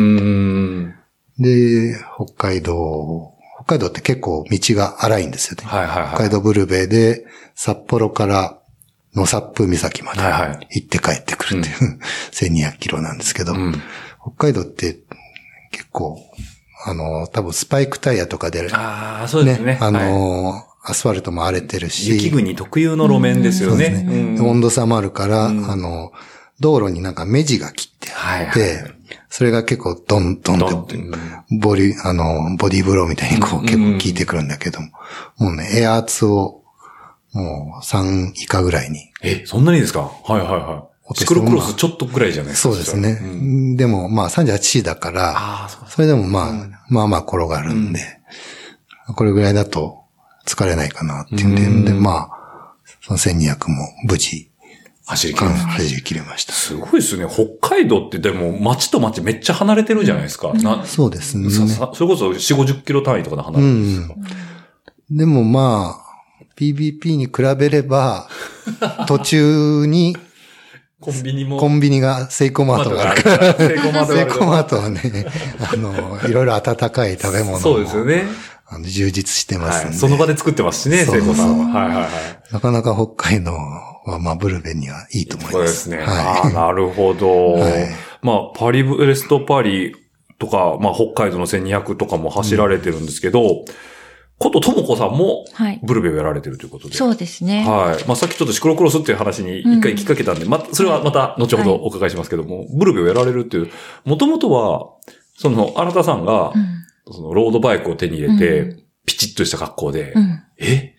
ん。で、北海道、北海道って結構道が荒いんですよね。はいはいはい。北海道ブルベで札幌から野サップ岬まではいはい行って帰ってくるっていう、1200キロなんですけど、うん。北海道って結構、あの、多分スパイクタイヤとかで、ああ、そうですね。あはいの、アスファルトも荒れてるし、雪国特有の路面ですよね。そうですね。温度差もあるから、うん。あの、道路になんか目地が切ってあって、それが結構ドンドンって、うんボリ、あの、ボディーブローみたいにこう結構効いてくるんだけども、もうね、エア圧をもう3以下ぐらいに。え、そんなにですか？はいはいはい。シクロクロスちょっとぐらいじゃないですか。そうですね。うん。でもまあ 38C だから、それでもまあ、まあまあ転がるんで、これぐらいだと疲れないかなっていうんで、まあ、その1200も無事、走り切る。走り切れました。すごいですね。北海道ってでも街と街めっちゃ離れてるじゃないですか。なそうですね。それこそ4、50キロ単位とかで離れてるんですか。でもまあ、PBP に比べれば、途中にコンビニも。コンビニがセイコーマートがあるから、セイコーマートはね、あの、いろいろ温かい食べ物もそうですよね。あの充実してますんで、はい。その場で作ってますしね、聖子さんは。はいはいはい。なかなか北海道は、まあ、ブルベにはいいと思いま。そうですすね。あはあ、なるほど。はいまあ、パリブレストパリとか、まあ、北海道の1200とかも走られてるんですけど、ことともこさんもはい。ブルベをやられてるということで。そうですね。はい。まあ、さっきちょっとシクロクロスっていう話に一回聞きかけたんで、ま、それはまた後ほどお伺いしますけども、ブルベをやられるっていう、もともとは、その、あなたさんがう、ん。その、ロードバイクを手に入れて、うピチッとした格好で、うん。え？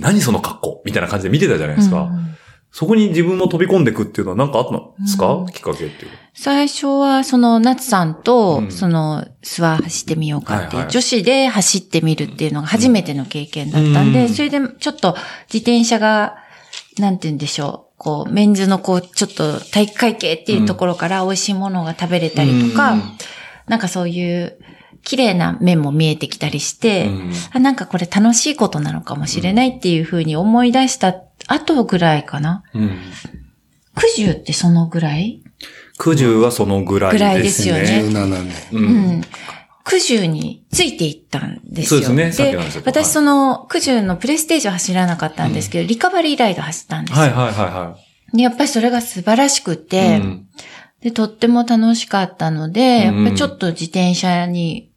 何その格好？みたいな感じで見てたじゃないですか。うんそこに自分も飛び込んでいくっていうのは何かあったんですか、うん。きっかけっていう。最初は、その、夏さんと、うん。その、諏訪走ってみようかっていう、はいはい。女子で走ってみるっていうのが初めての経験だったんで、うん。それでちょっと自転車が、なんて言うんでしょう、こう、メンズのこう、ちょっと体育会系っていうところから美味しいものが食べれたりとか、うん。なんかそういう、綺麗な面も見えてきたりして、うんあ、なんかこれ楽しいことなのかもしれないっていうふうに思い出した後ぐらいかな。うん。九十ってそのぐらい？九十はそのぐらいですね。ぐらいですよね17年。う。うんん。九十についていったんですよ。そうですねさっきの話だとはい私その九十のプレステージは走らなかったんですけど、リカバリーライド走ったんですよ。はいはいはいはでやっぱりそれが素晴らしくい。て、うんで、とっても楽しかったので、やっうんぱりちょっと自転車に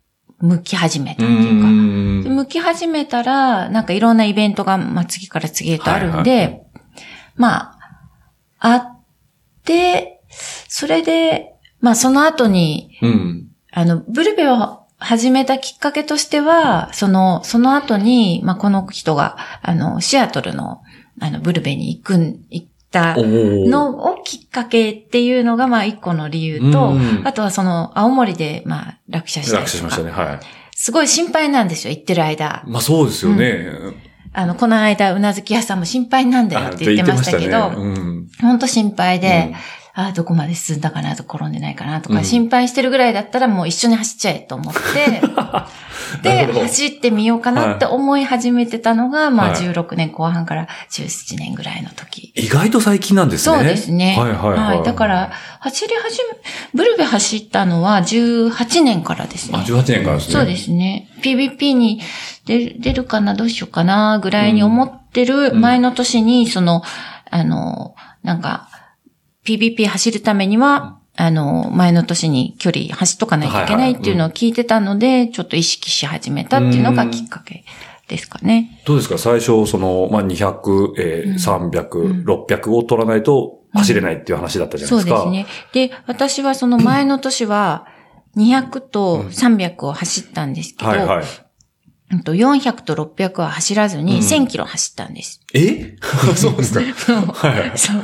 向き始めたうっていうか、ん。で向き始めたら、なんかいろんなイベントが、まあ、次から次へとあるんで、はいはまあ、あって、それで、まあその後に、うん。あの、ブルベを始めたきっかけとしては、その、その後に、まあこの人が、あの、シアトルの、あの、ブルベに行くん、行ったのをきっかけっていうのが、まあ一個の理由と、うんあとはその、青森で、まあ落車したりとか落車しましたね。はい。すごい心配なんですよ、行ってる間。まあそうですよね。あの、この間、うなずき屋さんも心配なんだよって言ってましたけど、ねうん本当心配で、うんああ、どこまで進んだかなと転んでないかなとうんか、心配してるぐらいだったらもう一緒に走っちゃえと思って、なで、走ってみようかなって思い始めてたのが、まあはい16年後半から17年ぐらいの時。意外と最近なんですね。そうですね。はいはいはい。だから、走り始め、ブルベ走ったのは18年からですね。あ、18年からですね。そうですね。PVP に出出るかな、どうしようかな、ぐらいに思ってる前の年に、その、あの、なんか、PVP 走るためには、あの、前の年に距離走っとかないといけないっていうのを聞いてたので、ちょっと意識し始めたっていうのがきっかけですかね。どうですか？最初、その、まあ、200、えー300、600を取らないと走れないっていう話だったじゃないですか。そうですね。で、私はその前の年は、200と300を走ったんですけど、はいはい。うんと400と600は走らずに1000キロ走ったんです。え？そうですかそうはい。そう。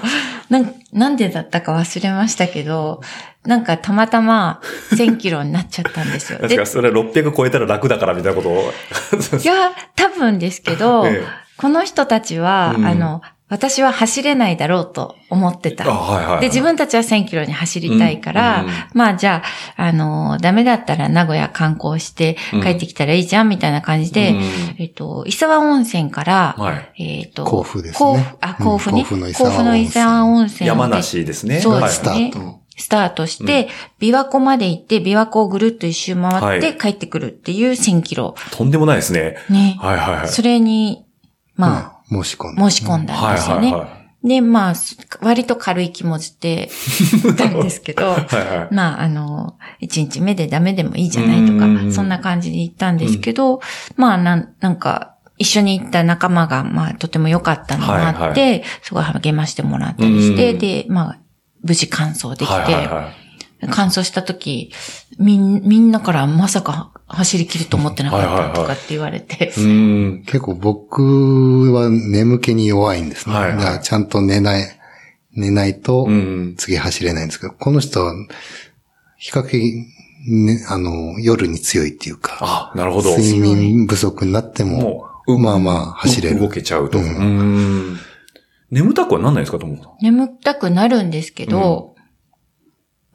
なん、なんでだったか忘れましたけど、なんかたまたま1000キロになっちゃったんですよ。ですかそれ600超えたら楽だからみたいなこと？を。いや、多分ですけど、ええこの人たちは、うんあの、私は走れないだろうと思ってた。あ、はいはいはい。で、自分たちは1000キロに走りたいから、うんうんまあじゃあ、あの、ダメだったら名古屋観光してうん帰ってきたらいいじゃん、みたいな感じで、うんえっと、伊沢温泉から、はい。えっと、甲府ですね甲府、あ、甲府ね。うん甲府の伊沢温泉山梨ですね。そうはいスタですねート。スタートして、琵琶湖まで行って、琵琶湖をぐるっと一周回ってはい帰ってくるっていう1000キロ。とんでもないですね。ね。はいはいはい。それに、まあ、うん申し込んだ。申し込んだんですよね。はいはいはで、まあ、割と軽い気持ちで 行ったんですけど、い。はいはい。まあ、あの、1日目でダメでもいいじゃないとうんか、そんな感じで行ったんですけど、まあ、なん、なんか、一緒に行った仲間が、まあ、とても良かったのもあって、はいすごい励ましてもらったりして、うんで、まあ、無事完走できて、はいはいはい。完走した時、みん、みんなからまさか走り切ると思ってなかったとかって言われて。結構僕は眠気に弱いんですね。はいはいだからちゃんと寝ない、寝ないとうん。次走れないんですけど、この人は比較的、ね、あの、夜に強いっていうか、あ、なるほど。睡眠不足になっても、もう、まあまあ走れる。動けちゃうと。うん。眠たくはなんないですかと思う。眠たくなるんですけど、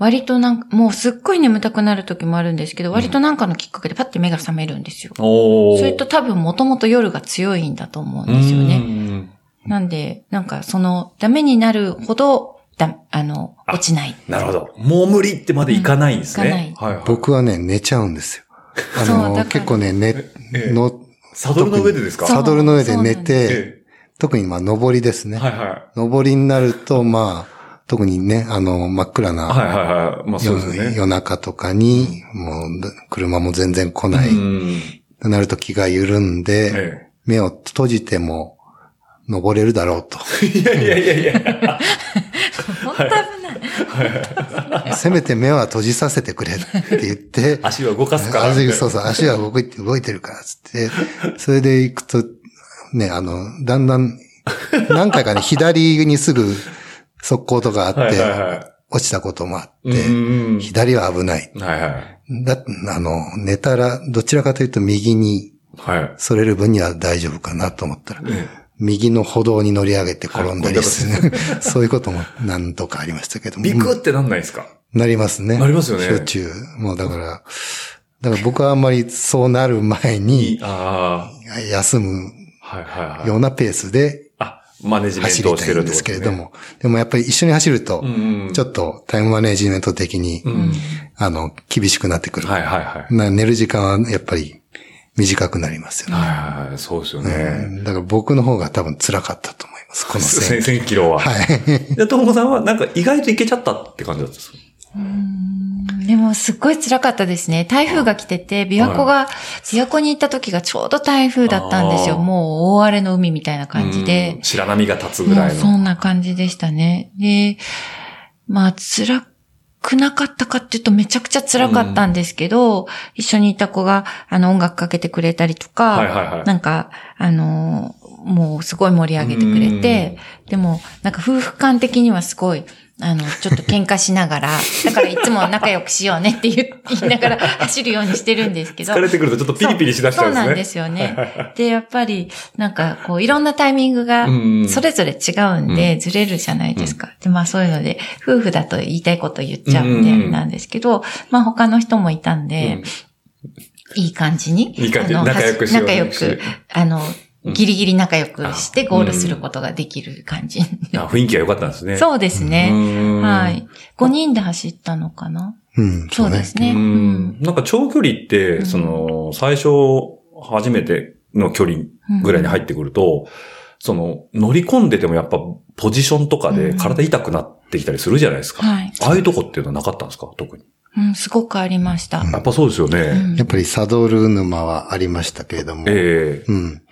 割となんか、もうすっごい眠たくなる時もあるんですけど、割となんかのきっかけでパッて目が覚めるんですよ。おー。それと多分もともと夜が強いんだと思うんですようね。んなんで、なんかその、ダメになるほど、だ、あの、あ落ちない。なるほど。もう無理ってまでいかないんですね。うんはいはい。僕はね、寝ちゃうんですよ。あの、そうだから結構ね、寝、ええの、サドルの上でですか？サドルの上で寝て、え特にまあ、上りですえね。はいは上りになると、まあ、特にね、あの、真っ暗い。な、はいはいはい。まあそうです夜ね。夜中とかに、もう、車も全然来ない。うん。となると気が緩んで、え目を閉じても、登れるだろうと。え。いやいやいやいや。本当危ない。せめて目は閉じさせてくれって言って、足は動かすから。足そうそう、足は動いて、動いてるから、つって、それで行くと、ね、あの、だんだん、何回かね、左にすぐ、速攻とかあって、はいはいは落ちたこともあって。左は危ない。はいはい。だ、あの、寝たら、どちらかというと右にはい。それる分には大丈夫かなと思ったら、え右の歩道に乗り上げて転んだりすはいる。そういうことも何とかありましたけども。ビクってなんないですか？なりますね。なりますよねしょっちゅう。もうだから、だから僕はあんまりそうなる前に、あ休む。ようなペースであ、マネジメン走りトをしたてるいんですけれどね。も。でもやっぱり一緒に走ると。ちょっとタイムマネジメント的にう、ん。あの、厳しくなってくる。はいはいはい。な寝る時間はやっぱり短くなりますよね。はいはいはい。そうですようね。んだから僕の方が多分辛かったと思います。この線。1000キロは。はい。で、ともこさんはなんか意外といけちゃったって感じだったんですか？でも、すっごい辛かったですね。台風が来てて、琵琶湖が、琵琶湖に行った時がちょうど台風だったんですよ。もう大荒れの海みたいな感じでうん。白波が立つぐもらいの。うそんな感じでしたね。で、まあ、辛くなかったかっていうとめちゃくちゃ辛かったんですけど、一緒にいた子が、あの、音楽かけてくれたりとか、はいはいはい。なんか、あのーもうすごい盛り上げてくれて、でも、なんか夫婦間的にはすごい、あの、ちょっと喧嘩しながら、だからいつも仲良くしようねって言 言いながら走るようにしてるんですけど。疲れてくるとちょっとピリピリしだしちゃうんですね。そうなんですよね。で、やっぱり、なんか、こう、いろんなタイミングがうん、それぞれ違うんで、ずれるじゃないですか。で、まあそういうので、夫婦だと言いたいこと言っちゃうんで、うんなんですけど、まあ他の人もいたんで、いい感じに。いい感じあの仲良くしよう仲良ねしてく、あの、ギリギリ仲良くしてあゴールすることができる感じ。あ雰囲気が良かったんですね。そうですね。うんはい。5人で走ったのかな？うん。そうですね。なんか長距離って、うんその、最初、初めての距離ぐらいに入ってくると、その、乗り込んでてもやっぱポジションとかで体痛くなっってきたりするじゃないですか。はいああいうとこっていうのはなかったんですか？特に。うん、すごくありました。やっぱそうですよね。うんやっぱりサドル沼はありましたけれども、ええうん。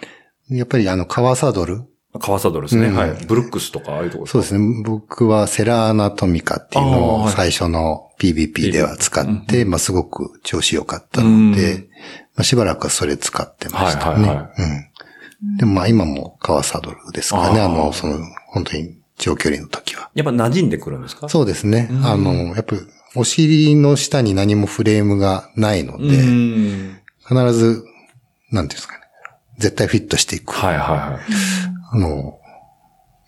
やっぱりあの、革サドル？川サドルですね、うんはい。ブルックスとかああいうとこそうですね。僕はセラアナトミカっていうのを最初の PVP では使って、まあすごく調子良かったうんので、まあしばらくはそれ使ってましたね。はいはいはうん。でもまあ今も革サドルですからね。あの、その、本当に長距離の時は。やっぱ馴染んでくるんですか？そうですね。うんあの、やっぱりお尻の下に何もフレームがないのうで、ん。必ず、なんていうんですかね。絶対フィットしていく。はいはいはい。あの、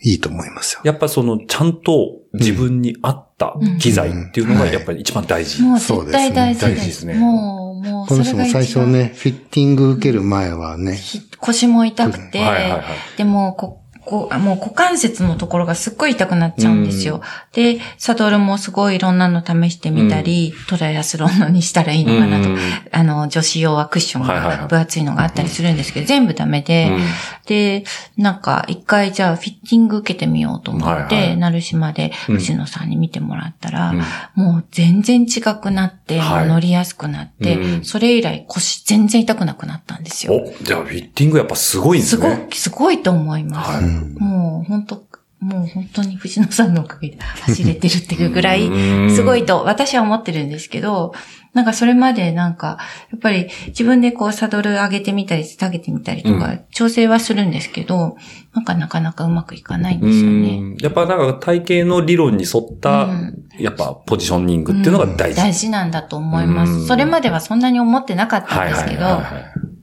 いいと思いますよ。やっぱその、ちゃんと自分に合った機材っていうのがやっぱり一番大事。もう絶対大事です。ですねもう、もう、この人もそれが一番最初ね、フィッティング受ける前はね、ひ腰も痛くて、はいはいはいでもここあもう股関節のところがすっごい痛くなっちゃうんですよ。で、サドルもすごいいろんなの試してみたり、トライアスロンのにしたらいいのかなと。か、うん。あの、女子用はクッションが分厚いのがあったりするんですけど、全部ダメで、うんで、なんか一回じゃあフィッティング受けてみようと思って、はいはい。成島でうん。藤野さんに見てもらったら、うん。もう全然違くなって、はい。乗りやすくなって、うん。それ以来腰全然痛くなくなったんですよ。お、じゃあフィッティングやっぱすごいんですすごすごいと思います。はい。うんもう本当もう本当に藤野さんのおかげで走れてるっていうぐらいうん、すごいと私は思ってるんですけど、なんかそれまでなんか、やっぱり自分でこうサドル上げてみたり下げてみたりとうか調整はするんですけど、なんかなかなかうまくいかないんうですよね。んやっぱなんか体型の理論に沿ったうん、やっぱポジショニングっていうのが大事。大事なんだと思いまうんす。それまではそんなに思ってなかったんですけど、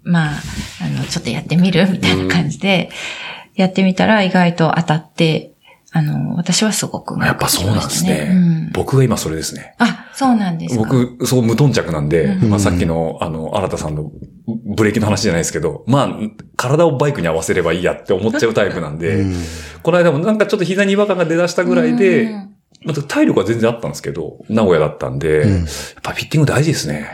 まあ、あの、ちょっとやってみるみたいな感じで、やってみたら意外と当たって、あの、私はすごくうまくやっぱそうなんですね。うん僕が今それですね。あ、そうなんですか。僕、そう無頓着なんで、うん。まあさっきの、あの、新田さんのブレーキの話じゃないですけど、まあ、体をバイクに合わせればいいやって思っちゃうタイプなんで、うん。この間もなんかちょっと膝に違和感が出だしたぐらいで、うん。また体力は全然あったんですけど、名古屋だったんで、うん。やっぱフィッティング大事ですね。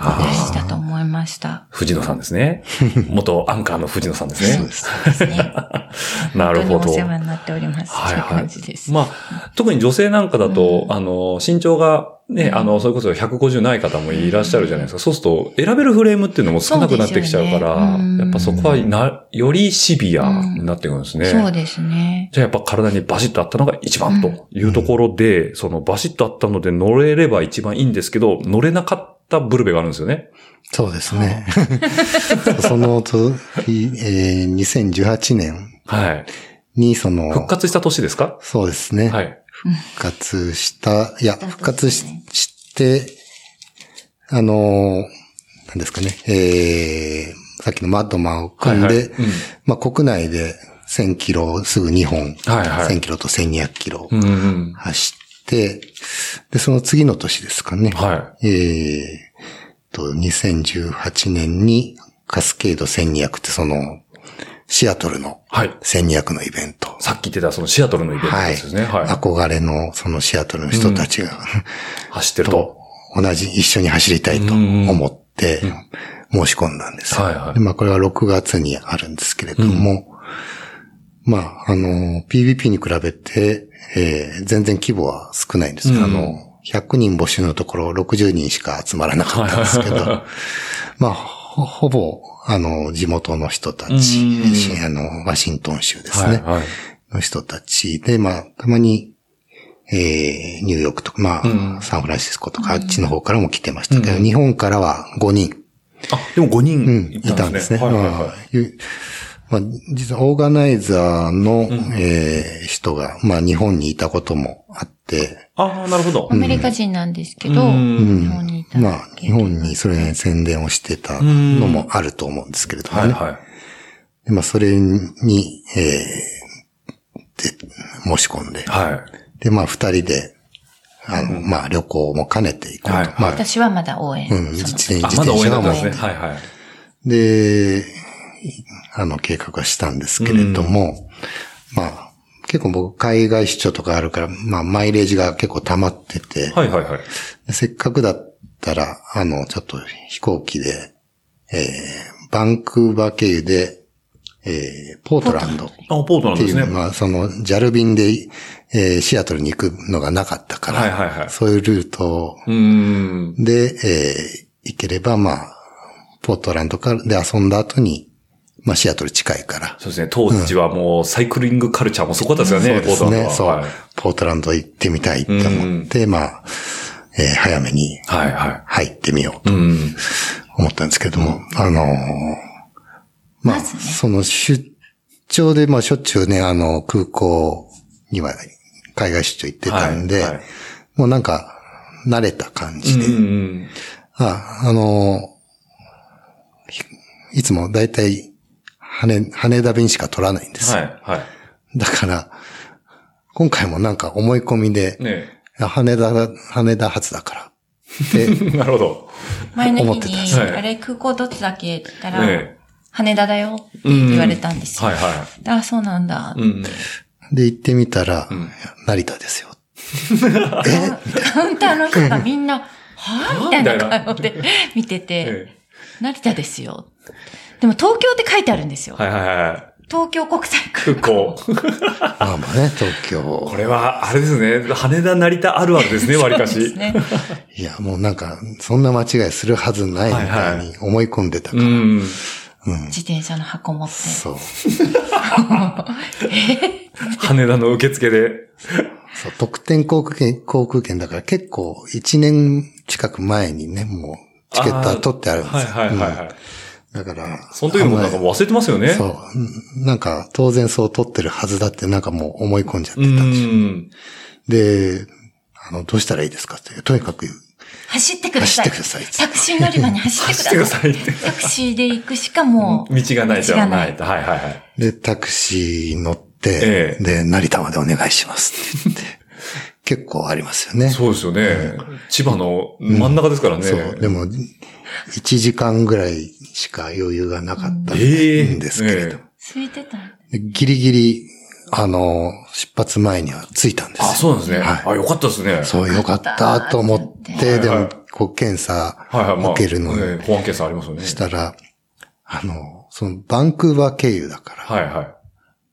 あー大事だと思いました。藤野さんですね。元アンカーの藤野さんですね。そうです。ね。なるほどお世話になっております。はいはい感じです。まあ、特に女性なんかだと、あの、身長がね、あの、それこそ150ない方もいらっしゃるじゃないですか。そうすると、選べるフレームっていうのも少なくなってきちゃうから、ねうんやっぱそこはな、よりシビアになってくるんですね。そうですね。じゃあやっぱ体にバシッとあったのが一番というところで、そのバシッとあったので乗れれば一番いいんですけど、乗れなかったブルベがあるんですよね。そうですね。そのと、いえー2018年はい。にその、復活した年ですか？そうですね。はい。復活した、いや、復活しして、あのー、なんですかね、えー、さっきのマッドマンを組んで、はいはいうんまあ国内で1000キロすぐ2本、はいはい1000キロと1200キロうんうん。走って、で、その次の年ですかね。はえーと、2018年にカスケード1200ってその、シアトルのはい。1200のイベント。さっき言ってたそのシアトルのイベントはい。ですね。はい。憧れのそのシアトルの人たちが、走ってるとと。同じ、一緒に走りたいと思って、申し込んだんです。はいはいでまあこれは6月にあるんですけれども、まあ、あの、PVP に比べて、えー全然規模は少ないんですよ。うんあの、100人募集のところ60人しか集まらなかったんですけど、まあ、ほほぼ、あの、地元の人たち、うんしあの、ワシントン州ですね。はいはい。の人たちで、まあ、たまに、えー、ニューヨークとか、まあ、うんサンフランシスコとか、あっちの方からも来てましたけど、日本からは5人、あ、でも5うん、人いたんですね。はいはいはい。うんいうまあ、実はオーガナイザーの、えー人が、まあ、日本にいたこともあって、ああ、なるほどア。メリカ人なんですけど、うん日本にいたまあ、日本にそれに宣伝をしてたのもあると思うんですけれどもね。はいはい。でまあ、それに、えーで、申し込んで、はで、まあ、二人で、あの、まあ、旅行も兼ねていこうと。はいまあ、私はまだ応援。うん、自転い。あ、まだ応援だったんもですね。はいはい。で、あの、計画はしたんですけれども、まあ、結構僕、海外出張とかあるから、まあ、マイレージが結構溜まってて、はいはいはい。せっかくだったら、あの、ちょっと飛行機で、えー、バンクーバー経由で、ええー、ポートランドっあ、ポートなんていう、ですね。まあ、その、ジャル便で、えーシアトルに行くのがなかったから、はいはいはいそういうルート。で、えー行ければ、まあ、ポートランドからで遊んだ後に、まあ、シアトル近いから、そうですね。当時はもうサイクリングカルチャーもそこだったですよね、そうですね。ポートランドはそう、はいポートランド行ってみたいって思って、まあ、えー早めにはいは入ってみようい。うん。思ったんですけども、あのーまあ、その出張で、まあ、しょっちゅうね、あの、空港には海外出張行ってたんで、はいはいもうなんか、慣れた感うじで、ん。あ、あのーひいつもだいたい羽、羽田便しか取らないんですよ。はいはい。だから、今回もなんか思い込みで、ね羽田だ、羽田発だから。なるほど。前の思って日に、たはいあれ空港どっちだっけって言ったら、ね羽田だよって言われたんですよ。はいはあ、そうなんだ。い。うん。で、行ってみたら、んいや成田ですよ。カウンターの人がみんな、はぁ？みたいな顔で見てて、え成田ですよ。でも東京って書いてあるんですよ。えはいはいはい。東京国際空空港。まあまあね、東京こ。れは、あれですね。羽田成田あるあるですね、割かし。港ですね。いや、もうなんか、そんな間違いするはずないみたいに思い込んでたから。うん。自転車の箱持って。そう。羽田の受付で。そう、特典航空券、航空券だから結構1年近く前にね、もうチケットは取ってあるんですよ。はいはいはいはい。うんだから、その時のことなんかもう忘れてますよね。そう。うんなんか、当然そう取ってるはずだってなんかもう思い込んじゃってうたんですよ。ん。で、あの、どうしたらいいですかって、とにかく走ってください。走ってくださいタクシー乗り場に走ってください。走ってくださいタクシーで行くしかもう、道がないじゃな。道がないいはいはいはい。で、タクシー乗って、ええで、成田までお願いしますって言って、結構ありますよね。そうですよね。千葉の真ん中ですからね。そう。でも、1時間ぐらいしか余裕がなかったんええですけれども、空いてた。でギリギリ、あの、出発前には着いたんですよ。あ、そうなんですね。はいあ、よかったですね。そう、よかったと思って、でもはいはい、こう、検査はいはい。まあ、受けるのにね保安検査ありますよね。したら、あの、その、バンクーバー経由だから、はいはい。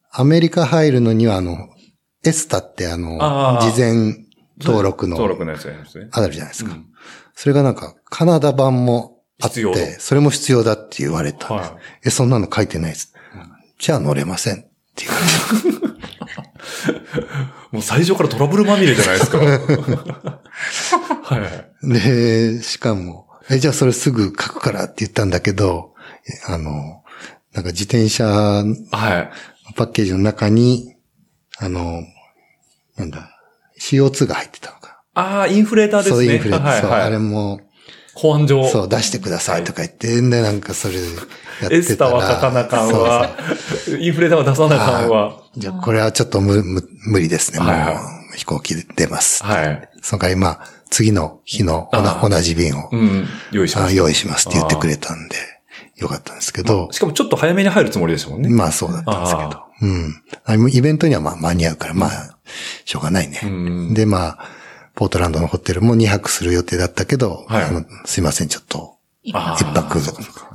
アメリカ入るのには、あの、エスタってあの、あー事前登録の登録のやつやりますね。あるじゃないですか。うんそれがなんか、カナダ版もあって、それも必要だって言われたんです。はいえ、そんなの書いてないです。じゃあ乗れませんって言われ もう最初からトラブルまみれじゃないですか。はい。で、しかも、え、じゃあそれすぐ書くからって言ったんだけど、えあの、なんか自転車のはい。パッケージの中に、あの、なんだ、CO2 が入ってたのか。ああ、インフレーターですね。そうインフレ、そう、はいはい。あれも、保安上。そう、出してくださいとか言って、で、なんかそれやってたら。エスタは書かなかんそうは、インフレーターは出さなかんは。じゃあ、これはちょっと無、無無理ですね。もう、はいはい飛行機で出ます。はい。その代わり、まあ、次の日の同じ便を、うん。用意します。あ用意しますって言ってくれたんで、よかったんですけど、しかもちょっと早めに入るつもりでしたもんね。まあそうだったんですけど、うん。イベントにはまあ間に合うから、まあ、しょうがないね。うん。で、まあ、ポートランドのホテルも2泊する予定だったけど、はい。あのすいません、ちょっと、あ一泊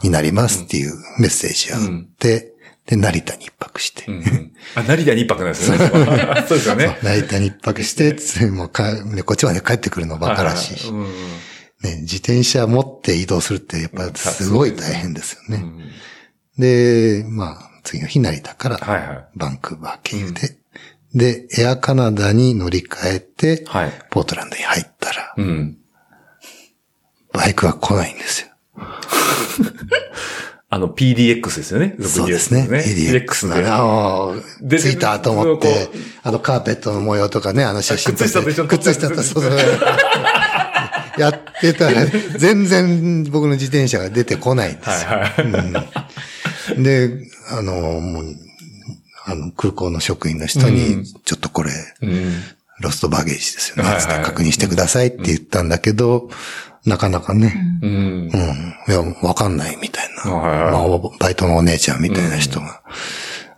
になりますっていうメッセージがあって、で、成田に一泊して、うんうん。あ、成田に一泊なんですよね。そうですよね。成田に一泊して、つもうか、ね、こっちまで帰ってくるのバカらしいし、はいはいね、自転車持って移動するってやっぱすごい大変ですよね。うんうん。で、まあ、次の日成田から。バンクーバー経由で、で、エアカナダに乗り換えて、はい。ポートランドに入ったら、うん。バイクが来ないんですよ。あの、PDX ですよね。そうですね。PDX。なあで着いたと思ってこ、あのカーペットの模様とかね、あの写真撮って靴下と一緒靴下と、そうそう。やってたら、全然僕の自転車が出てこないんですよ。はいはい。で、あの、もう、あの、空港の職員の人うんに、ちょっとこれ、うん。ロストバゲージですよね。確認してくださいって言ったんだけど、なかなかね、うんう。ん。いや、わかんないみたいな。まあ、おバイトのお姉ちゃんみたいな人が、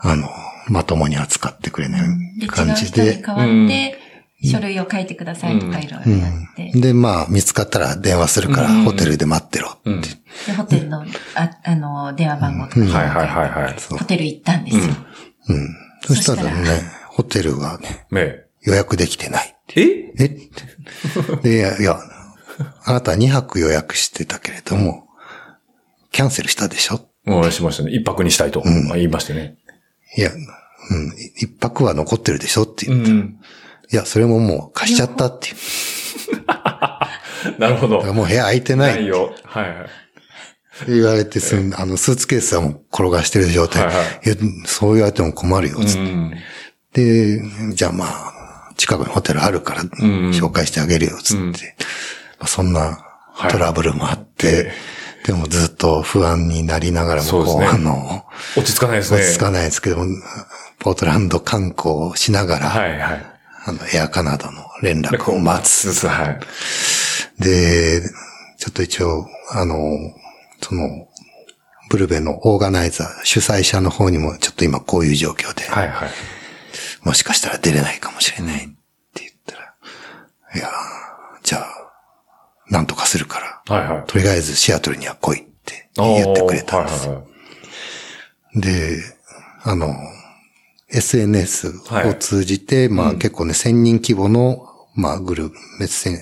あの、まともに扱ってくれない感じで。代わって、書類を書いてくださいとかいろいろやって。で、まあ、見つかったら電話するから、ホテルで待ってろっうん。で、ホテルの、あ、あの、電話番号とかうんはいはいはいはい。ホテル行ったんですよ。うん。そしたらそね、ホテルがね、ね予約できてない。え？え？ってで、いや、いや、あなた2泊予約してたけれども、キャンセルしたでしょ？もうしましたね。一泊にしたいと、んまあ言いましてね。いや、うん、一泊は残ってるでしょって言ったら、ん。いや、それももう貸しちゃったっていう。なるほど。もう部屋空いてなないいよ。はいはい。言われて、すんあの、スーツケースはもう転がしてる状態。はいはいそう言われても困るよ、つって。うん。で、じゃあまあ、近くにホテルあるから、ん紹介してあげるよ、つって。うんまあ、そんなトラブルもあって、えでもずっと不安になりながらも、そうねこうあの、落ち着かないですね。落ち着かないですけども、ポートランド観光をしながら、はいはい。あの、エアカナダの連絡を待つ。はい。で、ちょっと一応、あの、その、ブルベのオーガナイザー、主催者の方にもちょっと今こういう状況で、はいはい。もしかしたら出れないかもしれないって言ったら、いや、じゃあ、なんとかするから、はいはい。とりあえずシアトルには来いって言ってくれたんです。はいはいはいで、あの、SNS はいを通じて、まあ結構ね、1000人規模の、まあグループ、メッセン、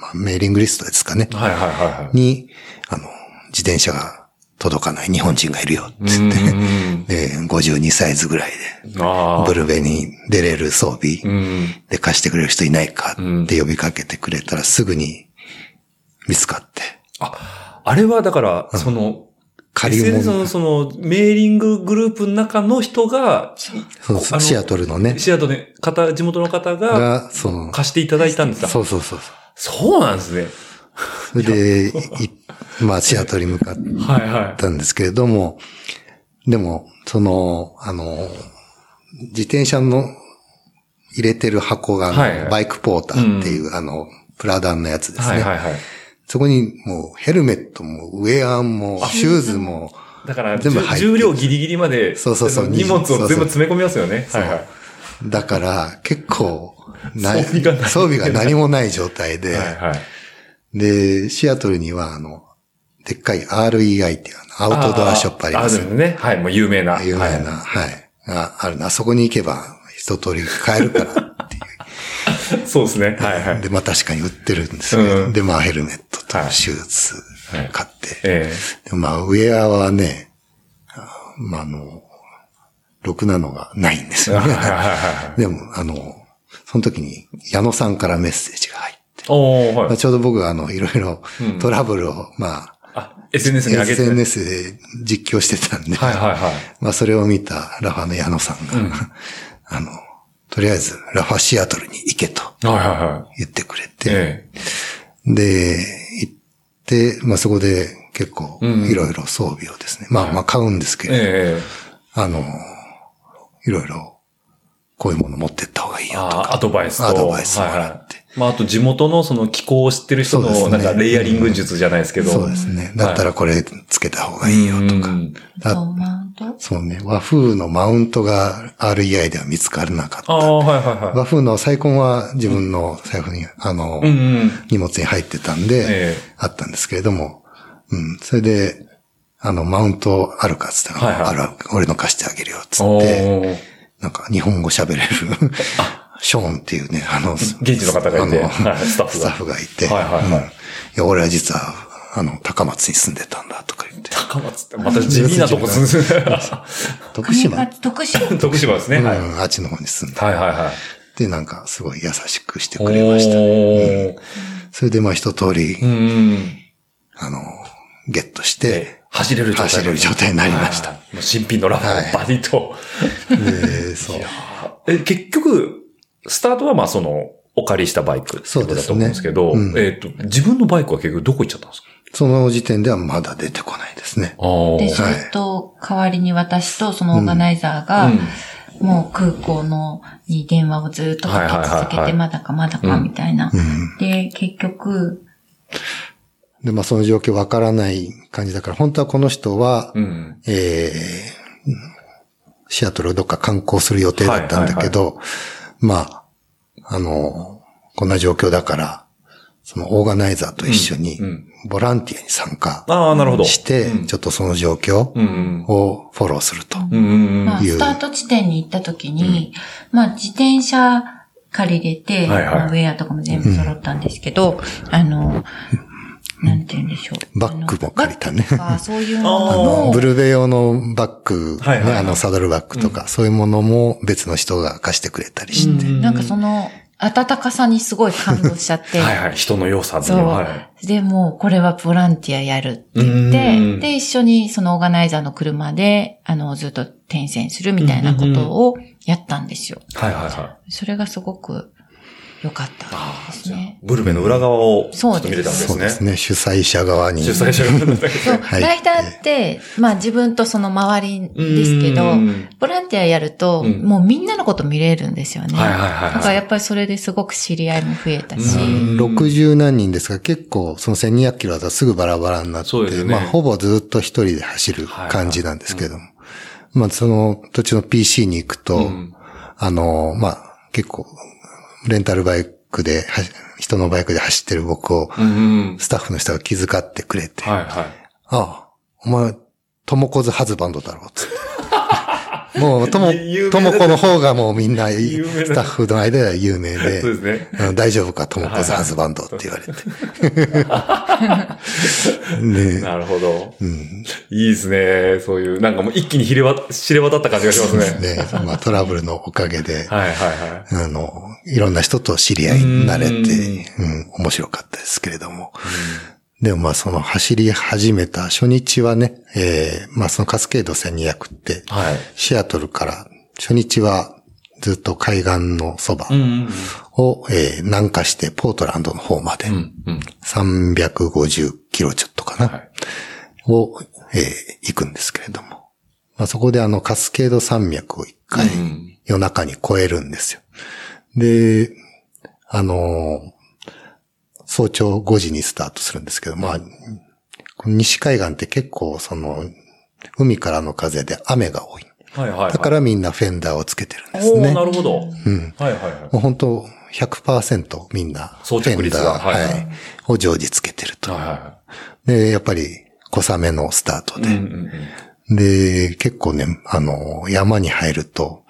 まあ、メーリングリストですかね。はいはいはいはい。に、あの、自転車が届かない日本人がいるよってう言って、ん。で、52サイズぐらいで。ブルベに出れる装備。うん。で貸してくれる人いないかうんって呼びかけてくれたらすぐに見つかって、あ、あれはだから、その、借り SNS 物のその、メーリンググループの中の人が、そうそう、あのシアトルのね、シアトルの方、地元の方がが、その、貸していただいたんですかそうそうそう。そうなんですね。そ れで、い まあ、シアトルに向かっはいはい。たんですけれども、でも、その、あの、自転車の入れてる箱が、はいはいバイクポーターっていう、あの、プラダンのやつですね。はいはいはい。そこにもうヘルメットもウェアもシューズも、だから、全部重量ギリギリまで、そうそうそう荷物を全部詰め込みますよね。はいはい。だから結構装備が何もない状態で、はいはい。で、シアトルにはあの、でっかい REI っていうアウトドアショップありますよあるね。はい、もう有名な。有名な、ははい、があるな。あそこに行けば一通り買えるからっていう。い そうですね。はいはい。で、まあ確かに売ってるんですけど、うんで、まあヘルメットとはいシューズ買って、えでまあウェアはね、あまああの、ろくなのがないんですえよね。はいはいはいはい。でも、あの、その時に矢野さんからメッセージが入って、はい。まあちょうど僕があの、いろいろうんトラブルを、まあ、あ、SNS に上げて。SNS で実況してたんで、はいはいはい。まあそれを見たラファの矢野さんが、うん あの、とりあえずラファシアトルに行けとはいはいはい。言ってくれて、えで、行って、まあそこで結構うんいろいろ装備をですね、まあまあ買うんですけど、ええ。あの、いろいろこういうもの持ってった方がいいよとあか、アドバイスと。アドバイスもらってはいはいまあ、あと地元のその気候を知ってる人の、なんかレイヤリング術じゃないですけど。そうですね。だったらこれつけた方がいいよとか。うんだそう、マウント？そうね、和風のマウントが REI では見つからなかった。ああ、はいはいはい。和風のサイコンは自分の財布に、あの、うんうん。荷物に入ってたんで、えあったんですけれども、うん、それで、あの、マウントあるかっつったら、はいはいある、俺の貸してあげるよっつおって、ーなんか日本語喋れる、ショーンっていうね、あの、現地の方がいてあのはいスタッフがスタッフがいて、はいはいはいうんいや、俺は実は、あの、高松に住んでたんだとか言って、高松って、また地味なとこ住んでる。徳島、徳島。徳島ですね。はい。うん、あっちの方に住んで、はいはいはい。で、なんかすごい優しくしておくれましたね。ー。それでまあ一通り、うん。あの、ゲットして、走れる状態。走れる状態になりました新品のラフはいァをバリと。で、そう。え、結局、スタートはまあその、お借りしたバイクってことだと思うんですけど、そうですねうんえっ、と、自分のバイクは結局どこ行っちゃったんですか？その時点ではまだ出てこないですね。で、ずはいっと代わりに私とそのオーガナイザーが、もう空港のに電話をずっとかけ続はいはいはいけて、はいまだかまだかみたいな。うん。で、結局、で、まあその状況わからない感じだから、本当はこの人は、うん。うん。えー、シアトルをどっか観光する予定だったんだけど、まあ、あの、こんな状況だから、そのオーガナイザーと一緒にうんうん、ボランティアに参加。してうん、ちょっとその状況うんうん。をフォローすると。うんうんうん。まあ、いうスタート地点に行った時に、まあ、自転車借りれて、はいはいまあウェアとかも全部揃ったんですけど、あの、なんて言うんでしょう。バッグも借りたねあそういうあもーのを、ブルベ用のバッグ、はいはいはいねあのサドルバッグとか、そういうものも別の人が貸してくれたりして。なんかその、温かさにすごい感動しちゃって、はいはい。人の良さっていそうう。はい。で、もうこれはボランティアやるって言っうんて、で、一緒にそのオーガナイザーの車で、あの、ずっと転戦するみたいなことをやったんですよ。はいはいはい。それがすごく良かったですね。ブルベの裏側をちそうですょっと見れたんですね。そうですね。主催者側に。主催者が。そう、はいライダーって、まあ自分とその周りですけどうん、ボランティアやると、うんもうみんなのこと見れるんですよね。はいはいはいはいだからやっぱりそれですごく知り合いも増えたし、うん60何人ですが、結構その1200キロだとすぐバラバラになって、ねまあほぼずっと一人で走る感じなんですけども。まあその途中の PC に行くと、うんあの、まあ結構、レンタルバイクで、は人のバイクで走ってる僕を。スタッフの人が気遣ってくれて、はいはい。ああ、お前、トモコズハズバンドだろう、つって。もう、ともともこの方がもうみんな、スタッフの間では有名で、そうですね。うん大丈夫か、トモコズハズバンドって言われて。ねなるほど。うん。いいですね。そういう、なんかもう一気に知れわ知れ渡った感じがしますね。ね、まあトラブルのおかげで、はいはいはい。あの、いろんな人と知り合いになれて、うんうん、面白かったですけれども。でもまあその走り始めた初日はね、えー、まあそのカスケード1200って、はい。シアトルから初日はずっと海岸のそばうんうんを、えー南下してポートランドの方まで、うん。うんうん。350キロちょっとかな、はい。を、えー行くんですけれども。まあ、そこであのカスケード山脈を一回うん夜中に越えるんですよ。で、あのー早朝5時にスタートするんですけど、まあ、西海岸って結構その、海からの風で雨が多い。はいはいはい。だからみんなフェンダーをつけてるんですね。なるほど。うん。はいはいはい。もう本当100%みんな、フェンダーはいはいを常時つけてると。はいはで、やっぱり小雨のスタートいはい。うんで。うんうん。で、結構ね、あの、山に入ると、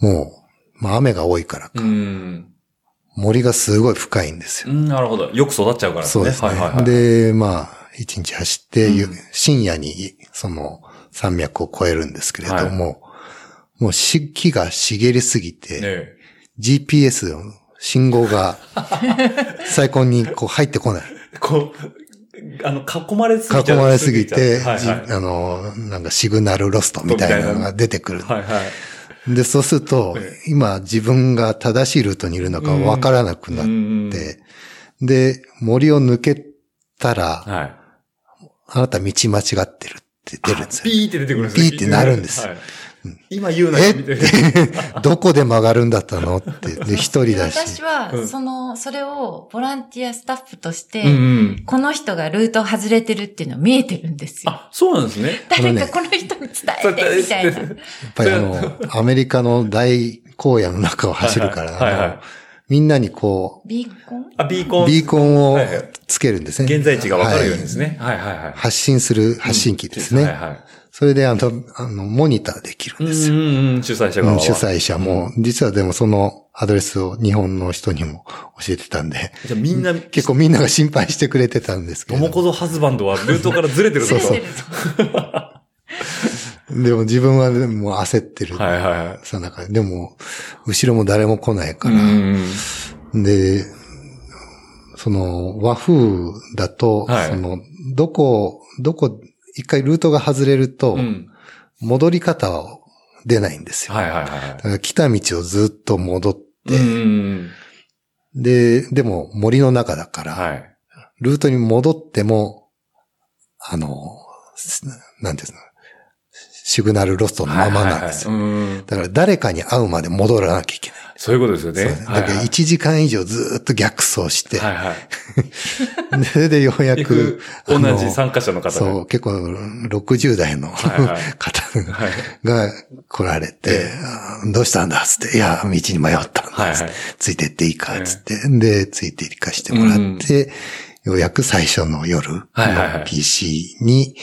もう、まあ雨が多いからか、うん。森がすごい深いんですよ。うんなるほど。よく育っちゃうからそうですね。はいはいはい。で、まあ、一日走って、うん深夜に、その、山脈を越えるんですけれども、もうし木が茂りすぎて、ね GPS の信号が 最高にこう入ってこない。えこう、あの、囲まれすぎちゃう。囲まれすぎて、はいはい。じあの、なんかシグナルロストみたいなのが出てくる。はいはい。で、そうするとえ、今自分が正しいルートにいるのかわからなくなっうんて、で、森を抜けたら、はい。あなた道間違ってるって出るんですよ。ピーって出てくるんですね。ピーってなるんですよ。はい今言うなえっよ、みたいな。て、どこで曲がるんだったの？って。で、一人だし私。はう、んその、それをボランティアスタッフとして、うんうん。この人がルート外れてるっていうのは見えてるんですよ。あ、そうなんですね。誰かこの人に伝えて、みたいな。やっぱりあの、アメリカの大荒野の中を走るから、はいはいはいあのみんなにこビーコン？あ、ビーコン。う、ビーコンをつけるんですね。現在地がわかるようにですはいね。はいはいはい。発信する発信機ですね。はいはい。それであの、あの、モニターできるんですよ。うんうんうん、主催者側は。うん主催者も、実はでもそのアドレスを日本の人にも教えてたんで、じゃあみんな、結構みんなが心配してくれてたんですけど。モモコゾハズバンドはルートからずれてるぞそうそう でも自分はでも焦ってる。はいはいはい。さなかでも、後ろも誰も来ないから、うんで、その和風だと、はいその、どこ、どこ、一回ルートが外れるとう、ん。戻り方は出ないんですよ。はいはいはいだから来た道をずっと戻って、で、でも森の中だから、はい。ルートに戻っても、あの、すなんていうの、シグナルロストのままなんですよ。はいはいはい。うん。だから誰かに会うまで戻らなきゃいけない。そういうことですよね。だから1時間以上ずっと逆走して、はいはい。そ れでようやく、同じ参加者の方そう、結構60代の方はい。が来られて、どうしたんだっつって、いや、道に迷ったんだっつって、はいはい。ついてっていいかっつって、で、ついて行かしてもらって、ようやく最初の夜の PC に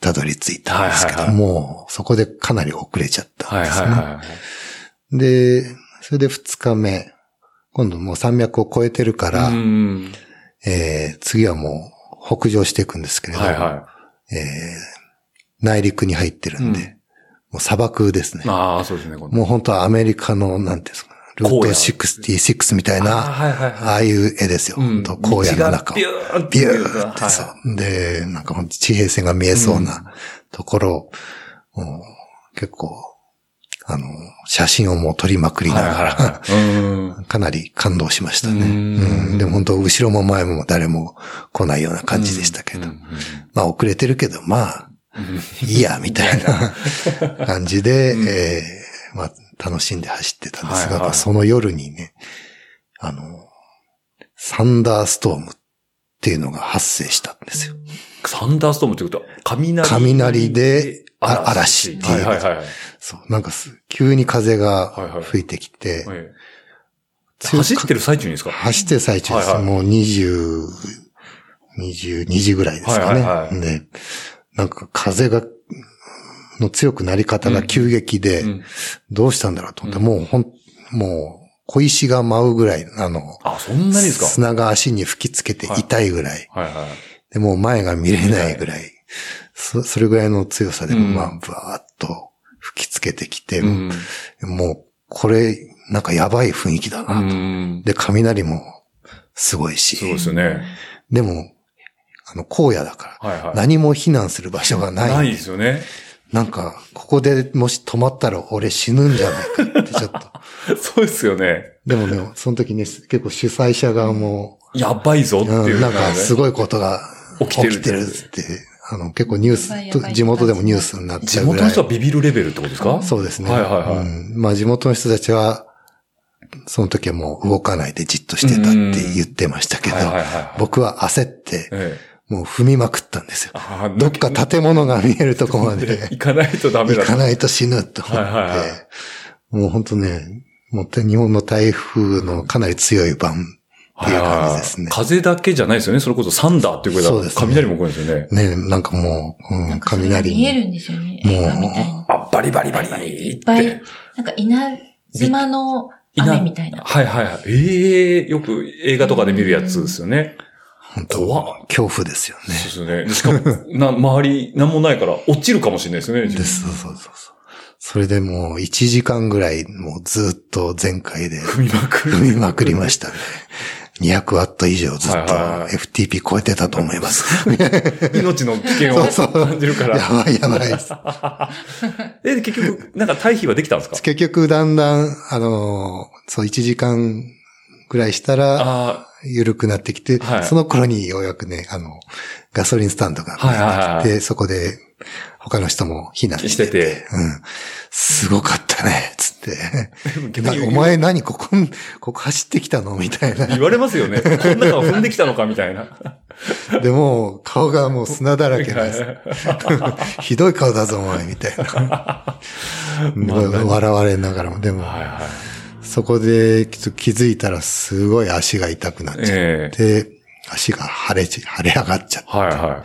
たどり着いたんですけどはいはいも、そこでかなり遅れちゃったんはいですね。はいはい。で、それで2日目、今度もう山脈を越えてるから、うん。えー次はもう北上していくんですけれど、はいはえー内陸に入ってるんで、うんもう砂漠ですねい。。ああ、そうですね。もう本当はアメリカの、なんていうんですか、ルート荒野66みたいな。ああいう絵ですよ。うん荒野の中を。ビューンってビューってそはう。で、なんか本当地平線が見えそうなところを、結構、あの、写真をもう撮りまくりながら。かなり感動しましたね。うんうんでも本当後ろも前も誰も来ないような感じでしたけど。まあ遅れてるけど、まあ、いいや、みたいな 感じで、えーまあ楽しんで走ってたんですが、はいはいまあその夜にね、あの、サンダーストームっていうのが発生したんですよ。サンダーストームってことは、雷。雷であ嵐っていうはいはいはい。そう、なんかす急に風がはいはい吹いてきて、ええ強く走ってる最中にですか？走ってる最中です。はいはいもう20、22時ぐらいですかね。はいはいはいで、なんか風が、の強くなり方が急激で、うんどうしたんだろうと思って、もうほん、もう小石が舞うぐらい、あの、あ、そんなにですか？砂が足に吹きつけて痛いぐらい。はいはい。で、もう前が見れないぐらい。そそれぐらいの強さで、うんまあ、ぶわーっと吹きつけてきて、うん。もう、これ、なんかやばい雰囲気だうなと。ん。で、雷もすごいし。そうですよね。でも、あの、荒野だから、はいはい。何も避難する場所がない。ないですよね。なんか、ここでもし止まったら俺死ぬんじゃないかって ちょっと。そうですよね。でもね、その時ね、結構主催者側も、やばいぞっていううん、なんかすごい。ことが起きてる起きてるって、あの、結構ニュース、地元でもニュースになっちゃうぐらい地元の人。はビビるレベルってことですか？そうですね。はいはいはいうんまあ地元の人たちは、その時はもう動かないでじっとしてたって言ってましたけど僕は焦って、ええ。もう踏みまくったんですよ。あどっか建物が見えるとこまで 行かないとダメだ行かないと死ぬと思って、はいはいはいもう本当ね、もう日本の台風のかなり強い版っていう感じですね。風だけじゃないですよね。それこそサンダーっていうぐらいだそうですね雷も来るんですよね。ね、なんかもう、うん、雷見えに。るんですよね。もう。あ、バリバリバリバリいっ。っぱい、なんか稲妻の雨みたいな。はいはいはい。ええよく映画とかで見るやつですよね。本当怖っ恐怖ですよね。そうですよね。でしかも、な、周り、なんもないから、落ちるかもしれないですよね。です、そうそうそうそう。それでもう1時間ぐらい、もうずっと全開で踏みまくる。踏みまくりましたね。200ワット以上ずっと FTP 超えてたと思います。命の危険を そうそう感じるから。やばいやばいです。え、で結局、なんか退避はできたんですか？結局だんだん、あのーそう1時間ぐらいしたら、あ緩くなってきて、はいその頃にようやくね、あの、ガソリンスタンドが見えてきて、はいはいはいそこで他の人も避難あ、してて。うん。すごかったね、つって。お前何ここ、ここ走ってきたの？みたいな。言われますよね。こんなの踏んできたのか？みたいな。でも、顔がもう砂だらけです。ひどい顔だぞ、お前、みたいな。笑われながらも、でも、はいはい。そこで気づいたらすごい足が痛くなっちゃえって、足が腫れち、腫れ上がっちゃって、はいは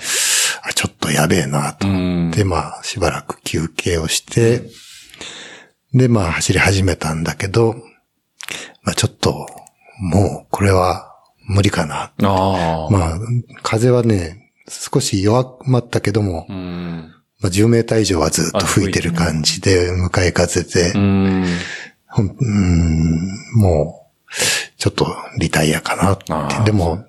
あちょっとやべえなと。で、まあ、しばらく休憩をして、で、まあ、走り始めたんだけど、まあ、ちょっと、もう、これは無理かな。ああ。まあ、風はね、少し弱まったけども、うん。まあ、10メーター以上はずっと吹いてる感じで、向かい風でう、ん。もう、ちょっとリタイアかなって。でも、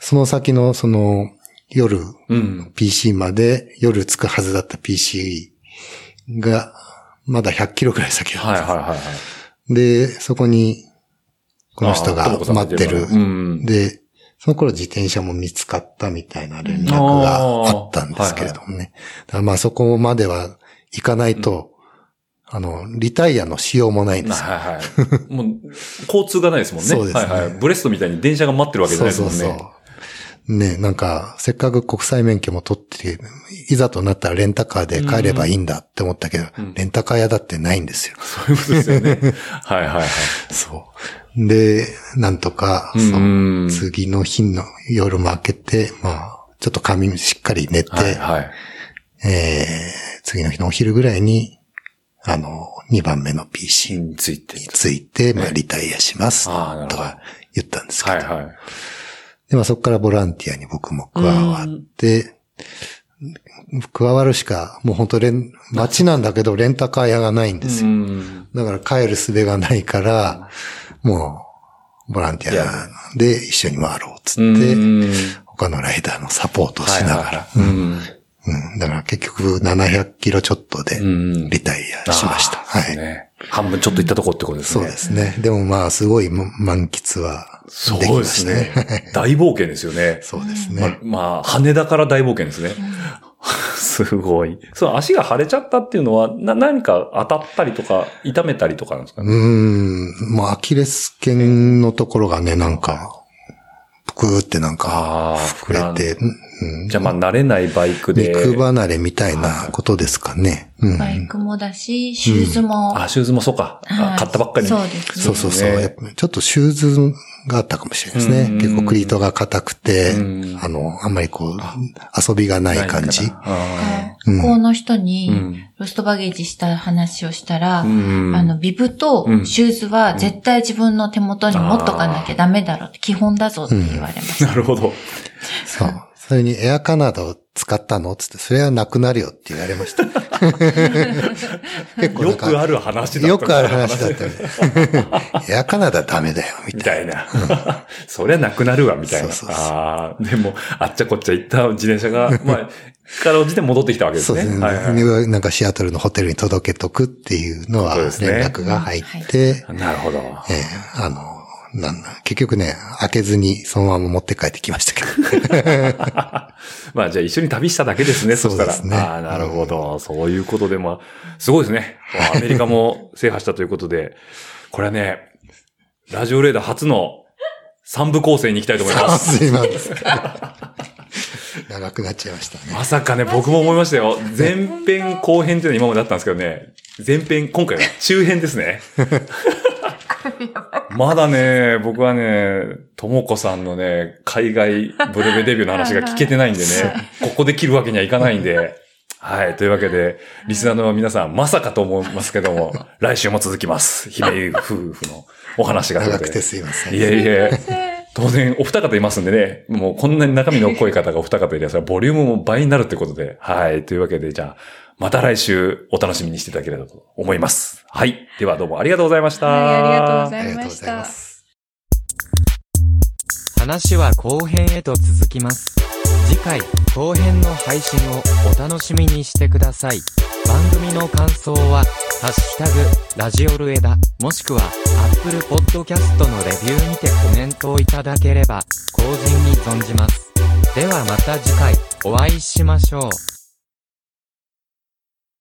その先の、その、夜、うん。PC まで夜着くはずだった PC が、まだ100キロくらい先だった。はいはいはいはい。で、そこに、この人が待ってる。うん。で、その頃自転車も見つかったみたいな連絡があったんですけれどもね。だからまあそこまでは行かないと、あの、リタイアのしようもないんですよ。はいはい。もう、交通がないですもんね。そうですねはいはい。ブレストみたいに電車が待ってるわけじゃないですもんね。そうそうそう。ね、なんか、せっかく国際免許も取って、いざとなったらレンタカーで帰ればいいんだって思ったけど、うんレンタカー屋だってないんですよ。そういうことですよね。はいはいはい。そう。で、なんとか、うんそううん次の日の夜も明けて、まあ、ちょっと髪しっかり寝て、はいはい。えー、次の日のお昼ぐらいに、あの、2番目の PC にについて。ついて、まあ、リタイアします。とか言ったんですけど。はいはい。で、まあそこからボランティアに僕も加わって、加わるしか、もう本当レン、街なんだけどレンタカー屋がないんですよ。ん。だから帰る術がないから、もう、ボランティアで一緒に回ろうっつって、うん他のライダーのサポートをしながら。うん。うんだから結局700キロちょっとでうんリタイアしました。はい。ね半分ちょっと行ったとこってことですね。そうですね。でもまあ、すごい満喫はそうできまですしたね。ね。大冒険ですよね。そうですまあね。、まあ、羽田から大冒険ですね。すごい。そう、足が腫れちゃったっていうのは、な、何か当たったりとか、痛めたりとかなんですかうね。ーん。まあ、アキレス腱のところがね、なんか、ぷくーってなんか、ああ、触れて、うんじゃあまあ、慣れないバイクで。肉離れみたいなことですかね。うん。バイクもだし、シューズも。あ、シューズもそうか。買ったばっかりそうですねそうそうそう。ちょっとシューズがあったかもしれないですね。うん結構クリートが硬くてうん、あの、あんまりこう、遊びがない感じ。あうん向こうの人うにん、ロストバゲージした話をしたら、あの、ビブとうんシューズは絶対自分の手元に持っとかなきゃダメだろうって、基本だぞって言われました。なるほど。そう。それにエアカナダを使ったの？つって、それはなくなるよって言われました。結構よくある話だった。よくある話だった。エアカナダダメだよ、みみたいたいな。そりゃなくなるわ、みたいな。そうそうそうああ、でも、あっちゃこっちゃ行った自転車が、まあ、かろうじて戻ってきたわけな。ですね。そうですね。はいはいなんかシアトルのホテルに届けとくっていうのは連絡が入って、なるほど。ええあの、なんだ、結局ね、開けずにそのまま持って帰ってきましたけど。まあ、じゃあ一緒に旅しただけですね、そしたら。そうですねああ、なるほど。そういうことで、まあ、すごいですね。アメリカも制覇したということで、これはね、ラジオレーダー初の三部構成に行きたいと思います。すいません。長くなっちゃいましたね。まさかね、僕も思いましたよ。前編後編っていうのは今まであったんですけどね、前編、今回は中編ですね。まだね、僕はね、ともこさんのね、海外ブルベデビューの話が聞けてないんでね、ここで切るわけにはいかないんで、はい。というわけで、リスナーの皆さん、まさかと思いますけども、来週も続きます。姫夫婦のお話が長くてすいません。いえいえ。当然、お二方いますんでね、もうこんなに中身の濃い方がお二方いらっしゃる、ボリュームも倍になるってことで、はい。というわけで、じゃあ、また来週お楽しみにしていただければと思います。はい。ではどうもありがとうございました。はい、ありがとうございましたがとうございま。す。話は後編へと続きます。次回、後編の配信をお楽しみにしてください。番組の感想は、ハッシュタグ、ラジオルエダ、もしくは、Apple Podcast のレビューにてコメントをいただければ、後人に存じます。ではまた次回、お会いしましょう。